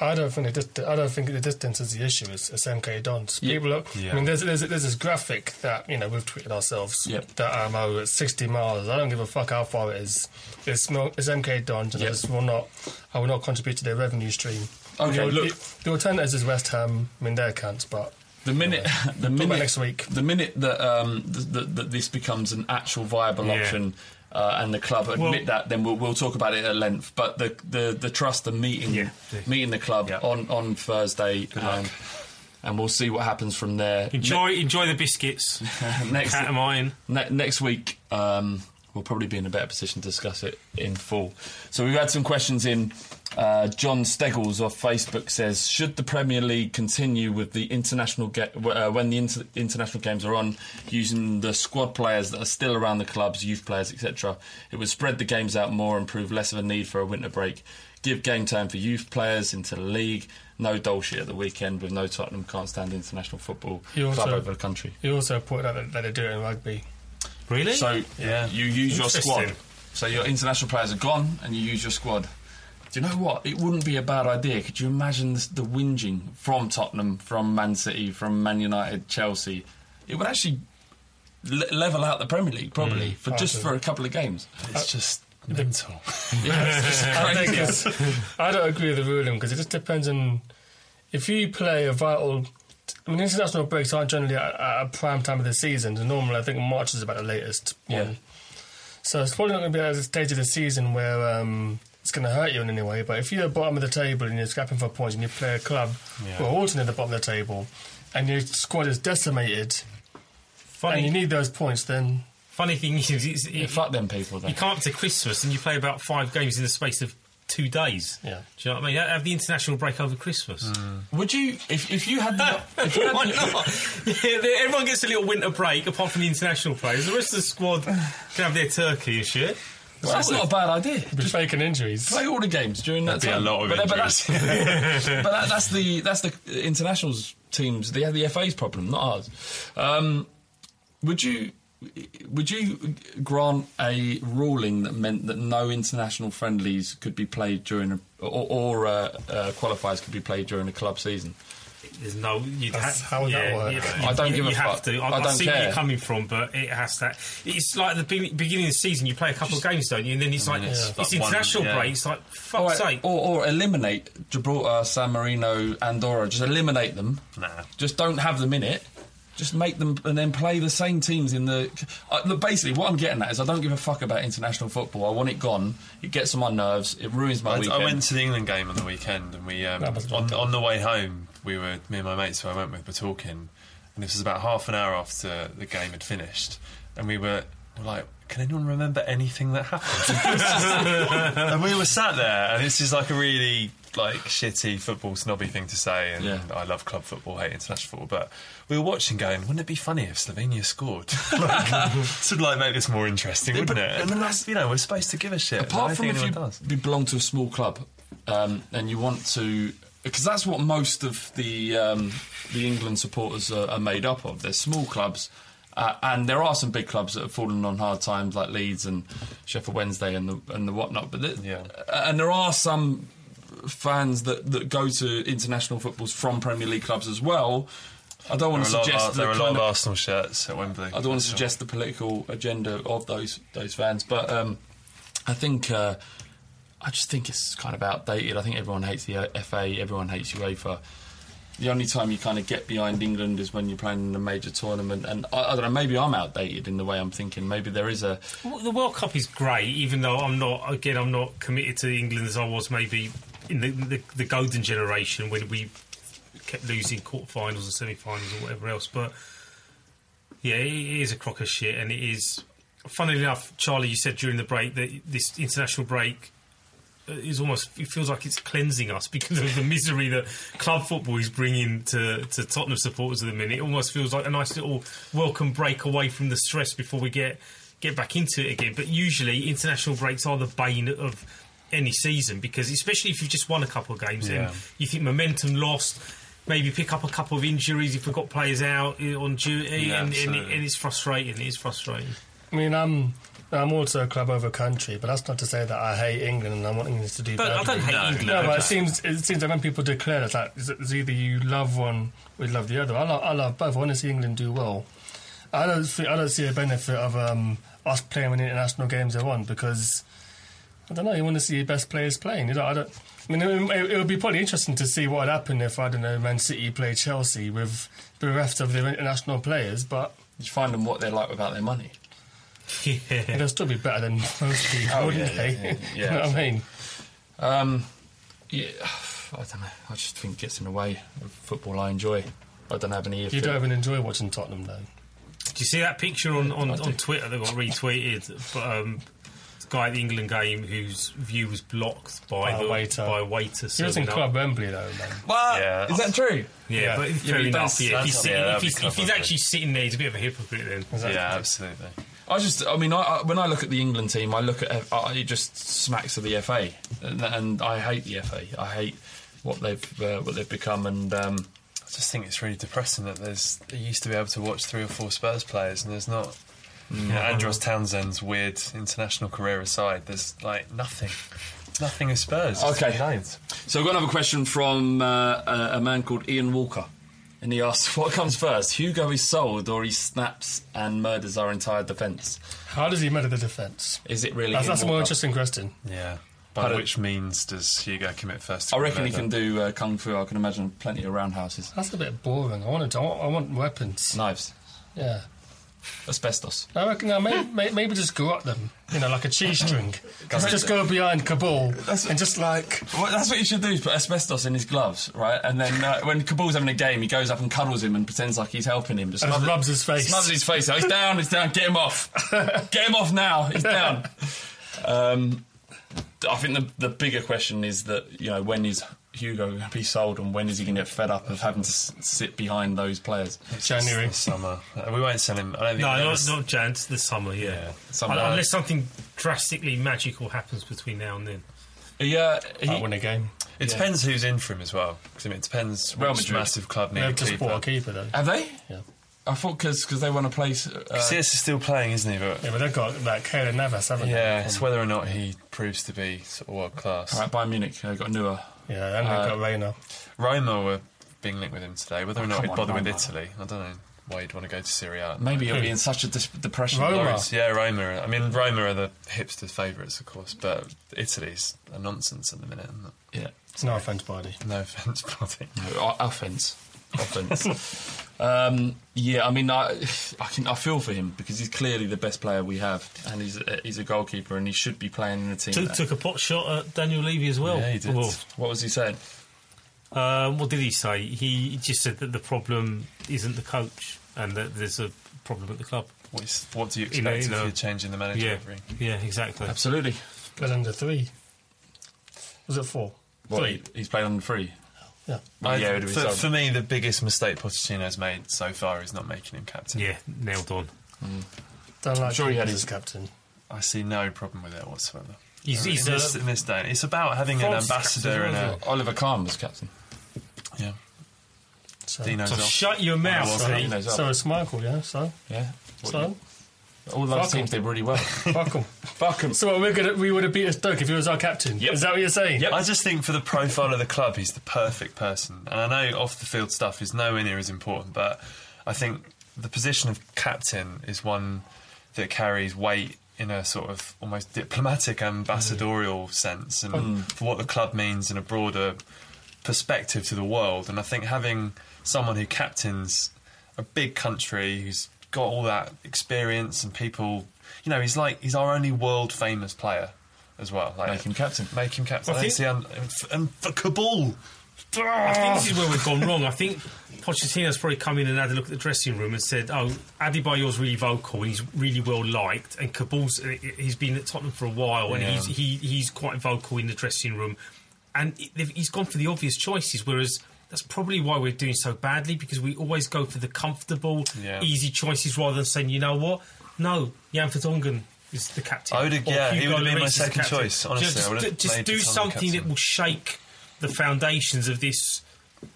I don't think the I don't think the distance is the issue. It's, it's MK Dons. Yeah. People, are, Yeah. I mean, there's, there's there's this graphic that you know we've tweeted ourselves Yep. that um, oh, it's 60 miles. I don't give a fuck how far it is. It's Mil- it's MK Dons, and Yep. I just will not. I will not contribute to their revenue stream. Okay, look. The, the alternatives is West Ham. I mean, they're cunts, but The minute, the minute next week. the minute that um, th- th- that this becomes an actual viable Yeah. option, uh, and the club admit Well- that, then we'll, we'll talk about it at length. But the the, the trust, the meeting, Yeah. meeting the club Yeah. on on Thursday, um, and we'll see what happens from there. Enjoy, enjoy the biscuits. next Cat of mine. Ne- next week, um, we'll probably be in a better position to discuss it in full. So we've had some questions in. Uh, John Steggles off Facebook says, "Should the Premier League continue with the international ga- uh, when the inter- international games are on, using the squad players that are still around the clubs, youth players, etc.? It would spread the games out more and prove less of a need for a winter break. Give game time for youth players into the league. No dull shit at the weekend with no Tottenham can't stand international football You club also- over the country." You also pointed out that, that they do it in rugby. Really? So Yeah. you use your squad. So your international players are gone, and you use your squad. Do you know what? It wouldn't be a bad idea. Could you imagine the, the whinging from Tottenham, from Man City, from Man United, Chelsea? It would actually le- level out the Premier League probably for just for a couple of games. It's just mental. Yeah, it's just I, it's, I don't agree with the ruling because it just depends on if you play a vital. I mean, international breaks aren't generally at, at a prime time of the season. Normally, I think March is about the latest Yeah. one. So it's probably not going to be at a stage of the season where um, it's going to hurt you in any way. But if you're at the bottom of the table and you're scrapping for points and you play a club Yeah. who are also near the bottom of the table and your squad is decimated funny, and you need those points, then funny thing is, is Yeah, it, fuck them people. you come up to Christmas and you play about five games in the space of two days. Yeah. Do you know what I mean? Have the international break over Christmas. Mm. Would you, if, if you had the, if you had Why not? Yeah, everyone gets a little winter break apart from the international players. The rest of the squad can have their turkey and shit. Well, that's not a bad idea. Just faking injuries. Play all the games during that That'd be a lot of but, but injuries. that's, but that, that's the that's the internationals teams. They have the FA's problem, not ours. Um, would you would you grant a ruling that meant that no international friendlies could be played during a, or, or uh, uh, qualifiers could be played during a club season? There's no. You'd That's- have, how would that yeah, work? you- I don't you, give a you fuck. have to. I, I I don't see where you're coming from, but it has that. It's like the be- beginning of the season. You play a couple of games, don't you? And then it's like it's it's, like one- international yeah. break. It's like Or, fuck's sake. or, or eliminate Gibraltar, San Marino, Andorra. Just eliminate them. Nah. Just don't have them in it. Just make them and then play the same teams in the. Uh, look, basically, what I'm getting at is I don't give a fuck about international football. I want it gone. It gets on my nerves. It ruins my I, weekend. I went to the England game on the weekend, and we um, on, on the way home, we were me and my mates who I went with were talking, and this was about half an hour after the game had finished, and we were, were like, "Can anyone remember anything that happened?" and we were sat there, and this is like a really like shitty football snobby thing to say, and Yeah. I love club football, hate international football, but we were watching, going, "Wouldn't it be funny if Slovenia scored?" like, to like make this more interesting, wouldn't it? And then that's you know we're supposed to give a shit. Apart from if you, does. you belong to a small club um, and you want to, because that's what most of the um, the England supporters are, are made up of. They're small clubs, uh, and there are some big clubs that have fallen on hard times, like Leeds and Sheffield Wednesday and the and the whatnot. But the, Yeah. and there are some fans that, that go to international footballs from Premier League clubs as well. I don't want to are a lot suggest of, there the are a lot of of- Arsenal shirts at Wembley. I don't want to suggest the political agenda of those those fans, but um, I think uh, I just think it's kind of outdated. I think everyone hates the FA, everyone hates UEFA. The only time you kind of get behind England is when you're playing in a major tournament, and I, I don't know. Maybe I'm outdated in the way I'm thinking. Maybe there is a Well, the World Cup is great, even though I'm not. Again, I'm not committed to England as I was maybe in the the, the golden generation when we kept losing quarterfinals and semi-finals or whatever else. But yeah, it is a crock of shit, and it is. Funnily enough, Charlie, you said during the break that this international break is almost. It feels like it's cleansing us because of the misery that club football is bringing to, to Tottenham supporters at the minute. It almost feels like a nice little welcome break away from the stress before we get get back into it again. But usually, international breaks are the bane of any season because, especially if you've just won a couple of games, Yeah. then you think momentum lost. Maybe pick up a couple of injuries if we've got players out uh, on duty, Yeah, and, and, it, and it's frustrating. It is frustrating. I mean, I'm I'm also a club over country, but that's not to say that I hate England and I want England to do But I badly. don't hate No, England. No, but it seems it seems that when people declare it's like it's it's either you love one or you love the other. I love, I love both. I want to see England do well. I don't see, I don't see a benefit of um, us playing when the international games are on because I don't know. You want to see your best players playing. You know, I don't. I mean, it, it, it would be probably interesting to see what would happen if I don't know Man City play Chelsea with bereft of their international players, but You find them what they're like without their money. Yeah. they'll still be better than most people, Oh, wouldn't yeah, they? yeah, yeah. you know what I mean? Um, yeah, I don't know. I just think it gets in the way of football I enjoy. I don't have any. You don't even enjoy watching Tottenham, though. Do you see that picture on, on, on Twitter that got retweeted? But, um, the guy at the England game whose view was blocked by, By the waiter. by a waiter. He was serving in up. Club Wembley, though, man. What? Yeah. Is that true? Yeah, Yeah. but Yeah, fair enough. Yeah, if he's, sitting, yeah, if, he's, if he's actually sitting there, he's a bit of a hypocrite then. Yeah, absolutely. I just, I mean, I, I, when I look at the England team, I look at I, it just smacks of the FA, and, and I hate the FA. I hate what they've uh, what they've become, and um, I just think it's really depressing that there's. You used to be able to watch three or four Spurs players, and there's not. You know, Andros Townsend's weird international career aside, there's like nothing. Nothing is Spurs. Okay. loads. So I've got another question from uh, a, a man called Ian Walker. And he asks, what comes first? Hugo is sold or he snaps and murders our entire defence? How does he murder the defence? Is it really That's, Ian that's a more interesting question. Yeah. By Pardon? which means does Hugo commit first? I reckon he can do uh, kung fu. I can imagine plenty of roundhouses. That's a bit boring. I want, to, I want, I want weapons. Knives. Yeah. Asbestos. I reckon no, maybe, maybe just garrot them, you know, like a cheese string. just, just go behind Kaboul and just like Well, that's what you should do: is put asbestos in his gloves, right? And then uh, when Kaboul's having a game, he goes up and cuddles him and pretends like he's helping him. Just rubs his face. Smothers his face. Oh, he's down. He's down. Get him off. Get him off now. He's down. Um, I think the the bigger question is that you know when is Hugo going to be sold and when is he going to get fed up of having to s- sit behind those players? January. This summer. Uh, we won't sell him. I don't think No, we'll not, not Jan, it's the summer, yeah. Yeah, summer. Un- Unless something drastically magical happens between now and then. Yeah, I he, win a game. It depends who's in for him as well. Because I mean, it depends Real which Madrid. massive club need a They've just keeper. bought a keeper though. have they? Yeah. I thought because they want to play. Uh, CS is still playing, isn't he? But Yeah, but they've got like Keylor Navas, haven't yeah, they? it's whether or not he proves to be sort of world class. all right, Bayern Munich they've got Neuer. Yeah, and they've Uh, got Reina. Roma were being linked with him today. Whether or not come he'd on, bother with Roma. Italy, I don't know why he'd want to go to Serie A. Maybe he'll be in such a dis- depression. Roma. Loads, yeah, Roma. I mean, Roma are the hipsters' favourites, of course, but Italy's a nonsense at the minute. Isn't it? Yeah. It's no offence, buddy. No offence, buddy. No, o- offense. Offense. um, yeah, I mean, I, I can I feel for him because he's clearly the best player we have, and he's a, he's a goalkeeper, and he should be playing in the team. Took, took a pot shot at Daniel Levy as well. Yeah, he did. Well, what was he saying? um, what did he say? He just said that the problem isn't the coach and that there's a problem at the club. What, is, what do you You know, expect you know. if you're changing the manager Yeah, every? yeah, exactly. Absolutely. Played under three. Was it four? What, Three. he, he's played under the free. Yeah. I- yeah, it would be for, for me, the biggest mistake Pochettino's made so far is not making him captain. Yeah, nailed on. Mm. Don't like sure he had his- captain. I see no problem with it whatsoever. He's, he's in, this, in this day, it's about having an France ambassador and a Oliver Kahn was captain. yeah. So, so shut your mouth, well, Steve. So it's Michael, yeah. So, Yeah. so All those Fuck teams did really well. fuck him. Fuck him. So what, we're gonna we would have beat Stoke if he was our captain. Yep. Is that what you're saying? Yep. I just think for the profile of the club, he's the perfect person. And I know off the field stuff is nowhere near as important, but I think the position of captain is one that carries weight in a sort of almost diplomatic, ambassadorial sense, and for what the club means in a broader perspective to the world. And I think having someone who captains a big country who's got all that experience and people, you know, he's like he's our only world famous player as well. Like, Make him captain. Make him captain. I I, think- see, and, and for Kaboul. I think this is where we've gone wrong. I think Pochettino's probably come in and had a look at the dressing room and said, "Oh, Adebayor's really vocal and he's really well liked, and Kaboul's eh, eh, he's been at Tottenham for a while and Yeah. he's he, he's quite vocal in the dressing room, and he's gone for the obvious choices, whereas." That's probably why we're doing so badly because we always go for the comfortable, Yeah. easy choices rather than saying, you know what? No, Jan Vertonghen is the captain. I would have- yeah, he would have been my Lloris is the second choice, honestly, Just, I would have just, just do something that will shake the foundations of this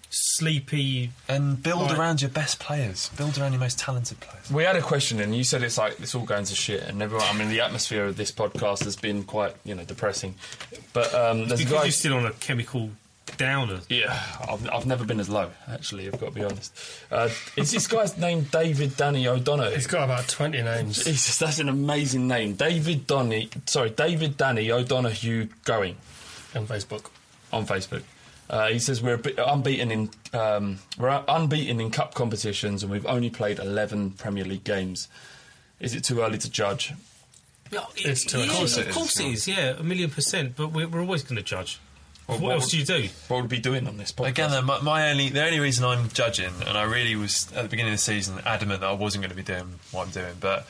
sleepy. And build Right. around your best players. Build around your most talented players. We had a question, and you said it's like it's all going to shit, and everyone. I mean, the atmosphere of this podcast has been quite, you know, depressing. But um, there's a Because guy. you're still on a chemical downer. Yeah, I've, I've never been as low, actually, I've got to be honest. Uh, is this guy's name David Danny O'Donoghue? He's got about 20 names. Jesus, that's an amazing name. David Donny, sorry, David Danny O'Donoghue going on Facebook. on Facebook. Uh, he says we're a bit unbeaten in um, we're unbeaten in cup competitions and we've only played eleven Premier League games. Is it too early to judge? Yeah, It's too yeah, close, Of course it is, yeah, a million percent. But we're, we're always going to judge. What, what else would- do you do? What would we be doing on this podcast? Again, though, my, my only the only reason I'm judging, and I really was at the beginning of the season adamant that I wasn't going to be doing what I'm doing, but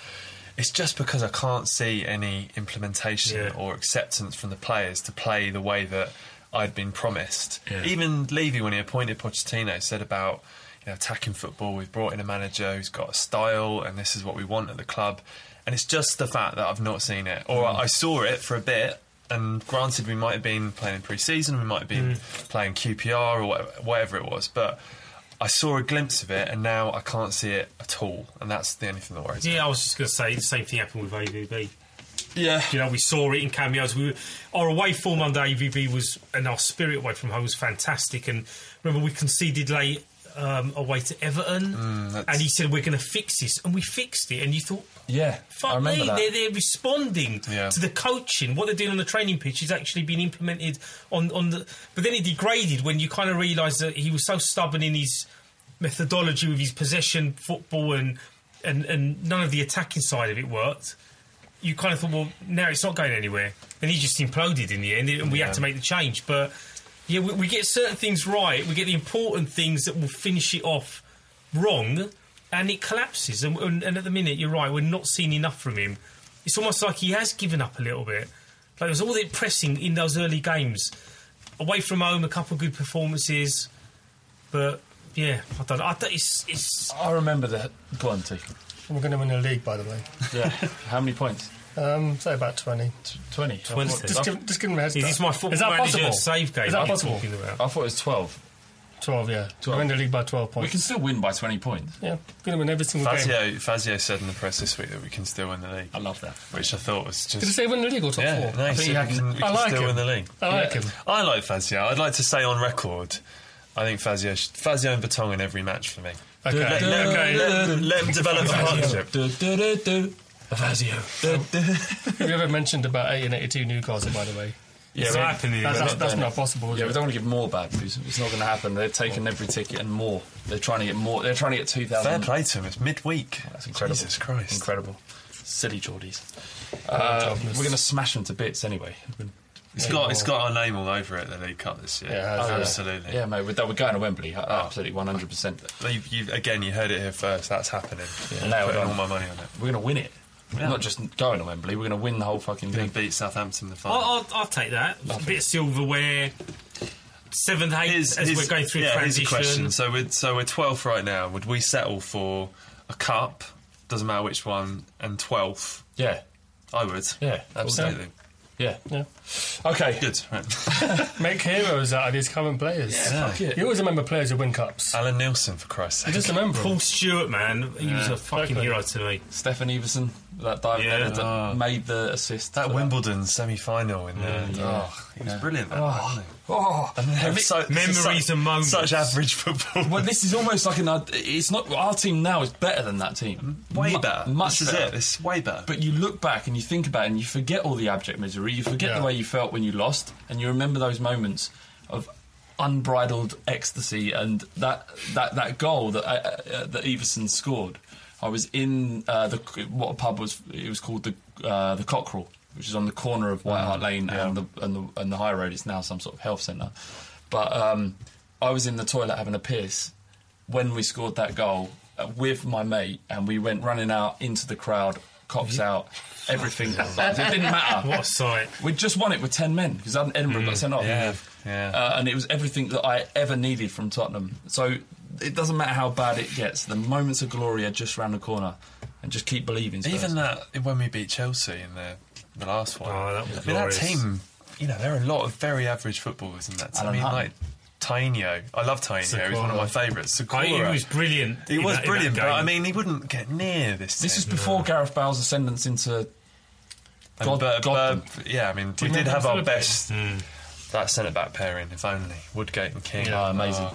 it's just because I can't see any implementation Yeah. or acceptance from the players to play the way that I'd been promised. Yeah. Even Levy, when he appointed Pochettino, said about you know attacking football. We've brought in a manager who's got a style, and this is what we want at the club. And it's just the fact that I've not seen it, or hmm. I saw it for a bit. And granted, we might have been playing in pre-season, we might have been mm. playing QPR or whatever, whatever it was, but I saw a glimpse of it, and now I can't see it at all. And that's the only thing that worries me. Yeah, I was just going to say the same thing happened with AVB. yeah, You know, we saw it in cameos. We were, our away form under AVB was, and our spirit away from home was fantastic. And remember, we conceded late um, away to Everton, mm, that's- and he said we're going to fix this, and we fixed it. And you thought, yeah. I fuck remember me, that. they're, they're responding Yeah. to the coaching. What they're doing on the training pitch is actually being implemented on on the. But then it degraded when you kind of realised that he was so stubborn in his methodology with his possession football and and and none of the attacking side of it worked. You kind of thought, well, now it's not going anywhere, and he just imploded in the end, and we had to make the change. But yeah, we, we get certain things right. We get the important things that will finish it off wrong, and it collapses. And, and, and at the minute, you're right. We're not seeing enough from him. It's almost like he has given up a little bit. Like there's all that pressing in those early games, away from home, a couple of good performances, but yeah, I don't. know. I don't it's, it's I remember that. Go on, T. We're going to win the league, by the way. Yeah. How many points? Um, say about 20. Twenty. 20. Just give, just give him a heads is up. this my football Is that manager possible? save game? Is that I'm possible? I thought it was twelve. 12, yeah. 12. Win the league by 12 points. We can still win by twenty points. Yeah, going to win every single game. Fazio, Fazio said in the press this week that we can still win the league, I love that. which I thought was just Did he say win the league or top Yeah, four? no, he think said he we can, we I can like still him. win the league. I like him. I like Fazio. I'd like to say on record, I think Fazio, sh- Fazio and Baton in every match for me. Okay, Let, let, okay. let, let them develop a partnership. Do, do, do, do. Fazio. Do, do. Have you ever mentioned about 8 and 82 Newcastle, by the way? It's but- not happening. That's, that's, not that's not possible, Yeah, it? we don't want to give more bad news. It's not going to happen. They've taken every ticket and more. They're trying to get more. They're trying to get two thousand. Fair play to him. It's midweek. That's incredible. Jesus Christ. Incredible. Silly Geordies. Uh, we're going to smash them to bits anyway. It's got it's got our name all over it. The League Cup this year. Yeah, it has, yeah. absolutely. Yeah, mate. We're, we're going to Wembley. uh, Absolutely, one hundred percent. You, you, again, you heard it here first. That's happening. I'm putting all my money on it. We're going to win it. Yeah. Not just going to Wembley. We're going to win the whole fucking Going thing. to beat Southampton in the final. I'll, I'll, I'll take that. A bit of silverware. Seventh, eighth, Here's- as here's- we're going through yeah, here's a question. So we're so we're twelfth right now. Would we settle for a cup? Doesn't matter which one. And twelfth, Yeah, I would. yeah, absolutely. yeah. Yeah. Okay. Good. Right. Make heroes out of these current players. Fuck it. You always remember players who win cups. Allan Nielsen, for Christ's You sake. just remember Paul them. Stewart, man, he was a fucking exactly. hero to me. Steffen Iversen, that dive Yeah. header that Oh. made the assist. That for Wimbledon semi-final in there. Oh, he was brilliant. That, wasn't? Oh, And they so- Memories such, and moments. Such average football. Well, this is almost like an. It's not our team now is better than that team. way Mu- better. much this is better. it. It's way better. But you look back and you think about it and you forget all the abject misery. You forget Yeah. the way you felt when you lost, and you remember those moments of unbridled ecstasy and that that, that goal that uh, uh, that Iversen scored. I was in uh, the what a pub was. It was called the uh, the Cockerel, which is on the corner of White Hart Lane and the and the and the High Road. It's now some sort of health centre. But um, I was in the toilet having a piss when we scored that goal uh, with my mate, and we went running out into the crowd, cops out, everything. it didn't matter. What a sight. We just won it with ten men because Edinburgh got sent off. yeah, yeah. Uh, and it was everything that I ever needed from Tottenham. So it doesn't matter how bad it gets. The moments of glory are just round the corner, and just keep believing. Spurs. Even that when we beat Chelsea in the the last one. Oh, that was I mean, that team. You know, there are a lot of very average footballers in that team. I mean, Hutton. like Tainio. I love Tainio. He's one of my favourites. I, Zokora. he was brilliant. He in was that- brilliant, but. I mean, he wouldn't get near this. This is team. before Gareth Bale's ascendance into And God- Bur- God Bur- yeah, I mean, we you did have our Philippines? best. Hmm. That centre back pairing, if only Woodgate and King. Ah, amazing.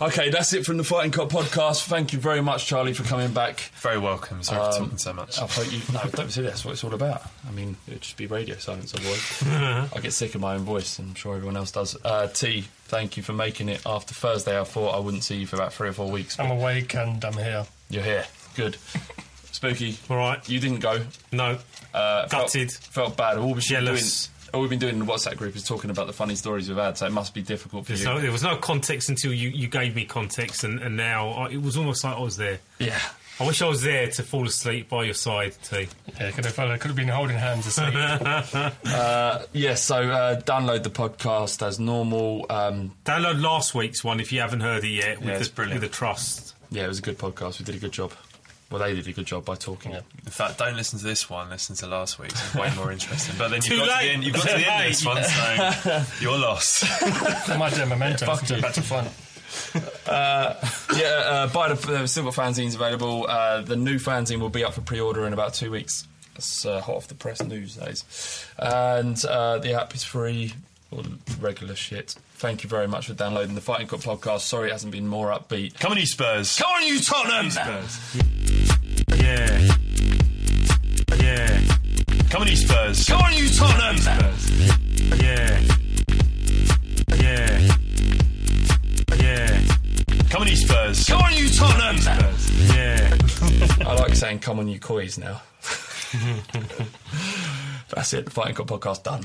Ah, Okay, that's it from the Fighting Cock podcast. Thank you very much, Charlie, for coming back. very welcome. Sorry Um, for talking so much. I hope you. No, don't say that's what it's all about. I mean, it'd just be radio silence otherwise. I get sick of my own voice, and I'm sure everyone else does. Uh, T, thank you for making it. After Thursday, I thought I wouldn't see you for about three or four weeks. I'm awake and I'm here. you're here. Good. Spooky. All right. You didn't go. No. Uh, Gutted. Felt, felt bad. All we've Jealous. doing. All we've been doing in the WhatsApp group is talking about the funny stories we've had, so it must be difficult for There's you. no, there was no context until you, you gave me context, and, and now I, it was almost like I was there. yeah. I wish I was there to fall asleep by your side, T. Yeah, could have, could have been holding hands asleep. Yes, so uh, download the podcast as normal. Um, Download last week's one if you haven't heard it yet. With Yeah, it's the, brilliant. With the trust. yeah, it was a good podcast. We did a good job. Well, they did a good job by talking. In fact, don't listen to this one. Listen to last week's. It's way more interesting. But then you've got, to the end, you've got to the end of this one, so you're lost. I might do a memento. fuck you. it back to front. Yeah, uh, buy the uh, still got fanzines available. Uh, the new fanzine will be up for pre-order in about two weeks. That's uh, hot off the press news, days, And uh, the app is free, all the regular shit. Thank you very much for downloading the Fighting Cock podcast. Sorry it hasn't been more upbeat. Come on, you Spurs. Come on, you Tottenham! Yeah. Yeah. Come on, you Spurs. Come on, you Tottenham! Yeah. Yeah. Yeah. Come on, you Spurs. Come on, you Tottenham! Yeah. I like saying "Come on, you coys" now. That's it. The Fighting Cock podcast done.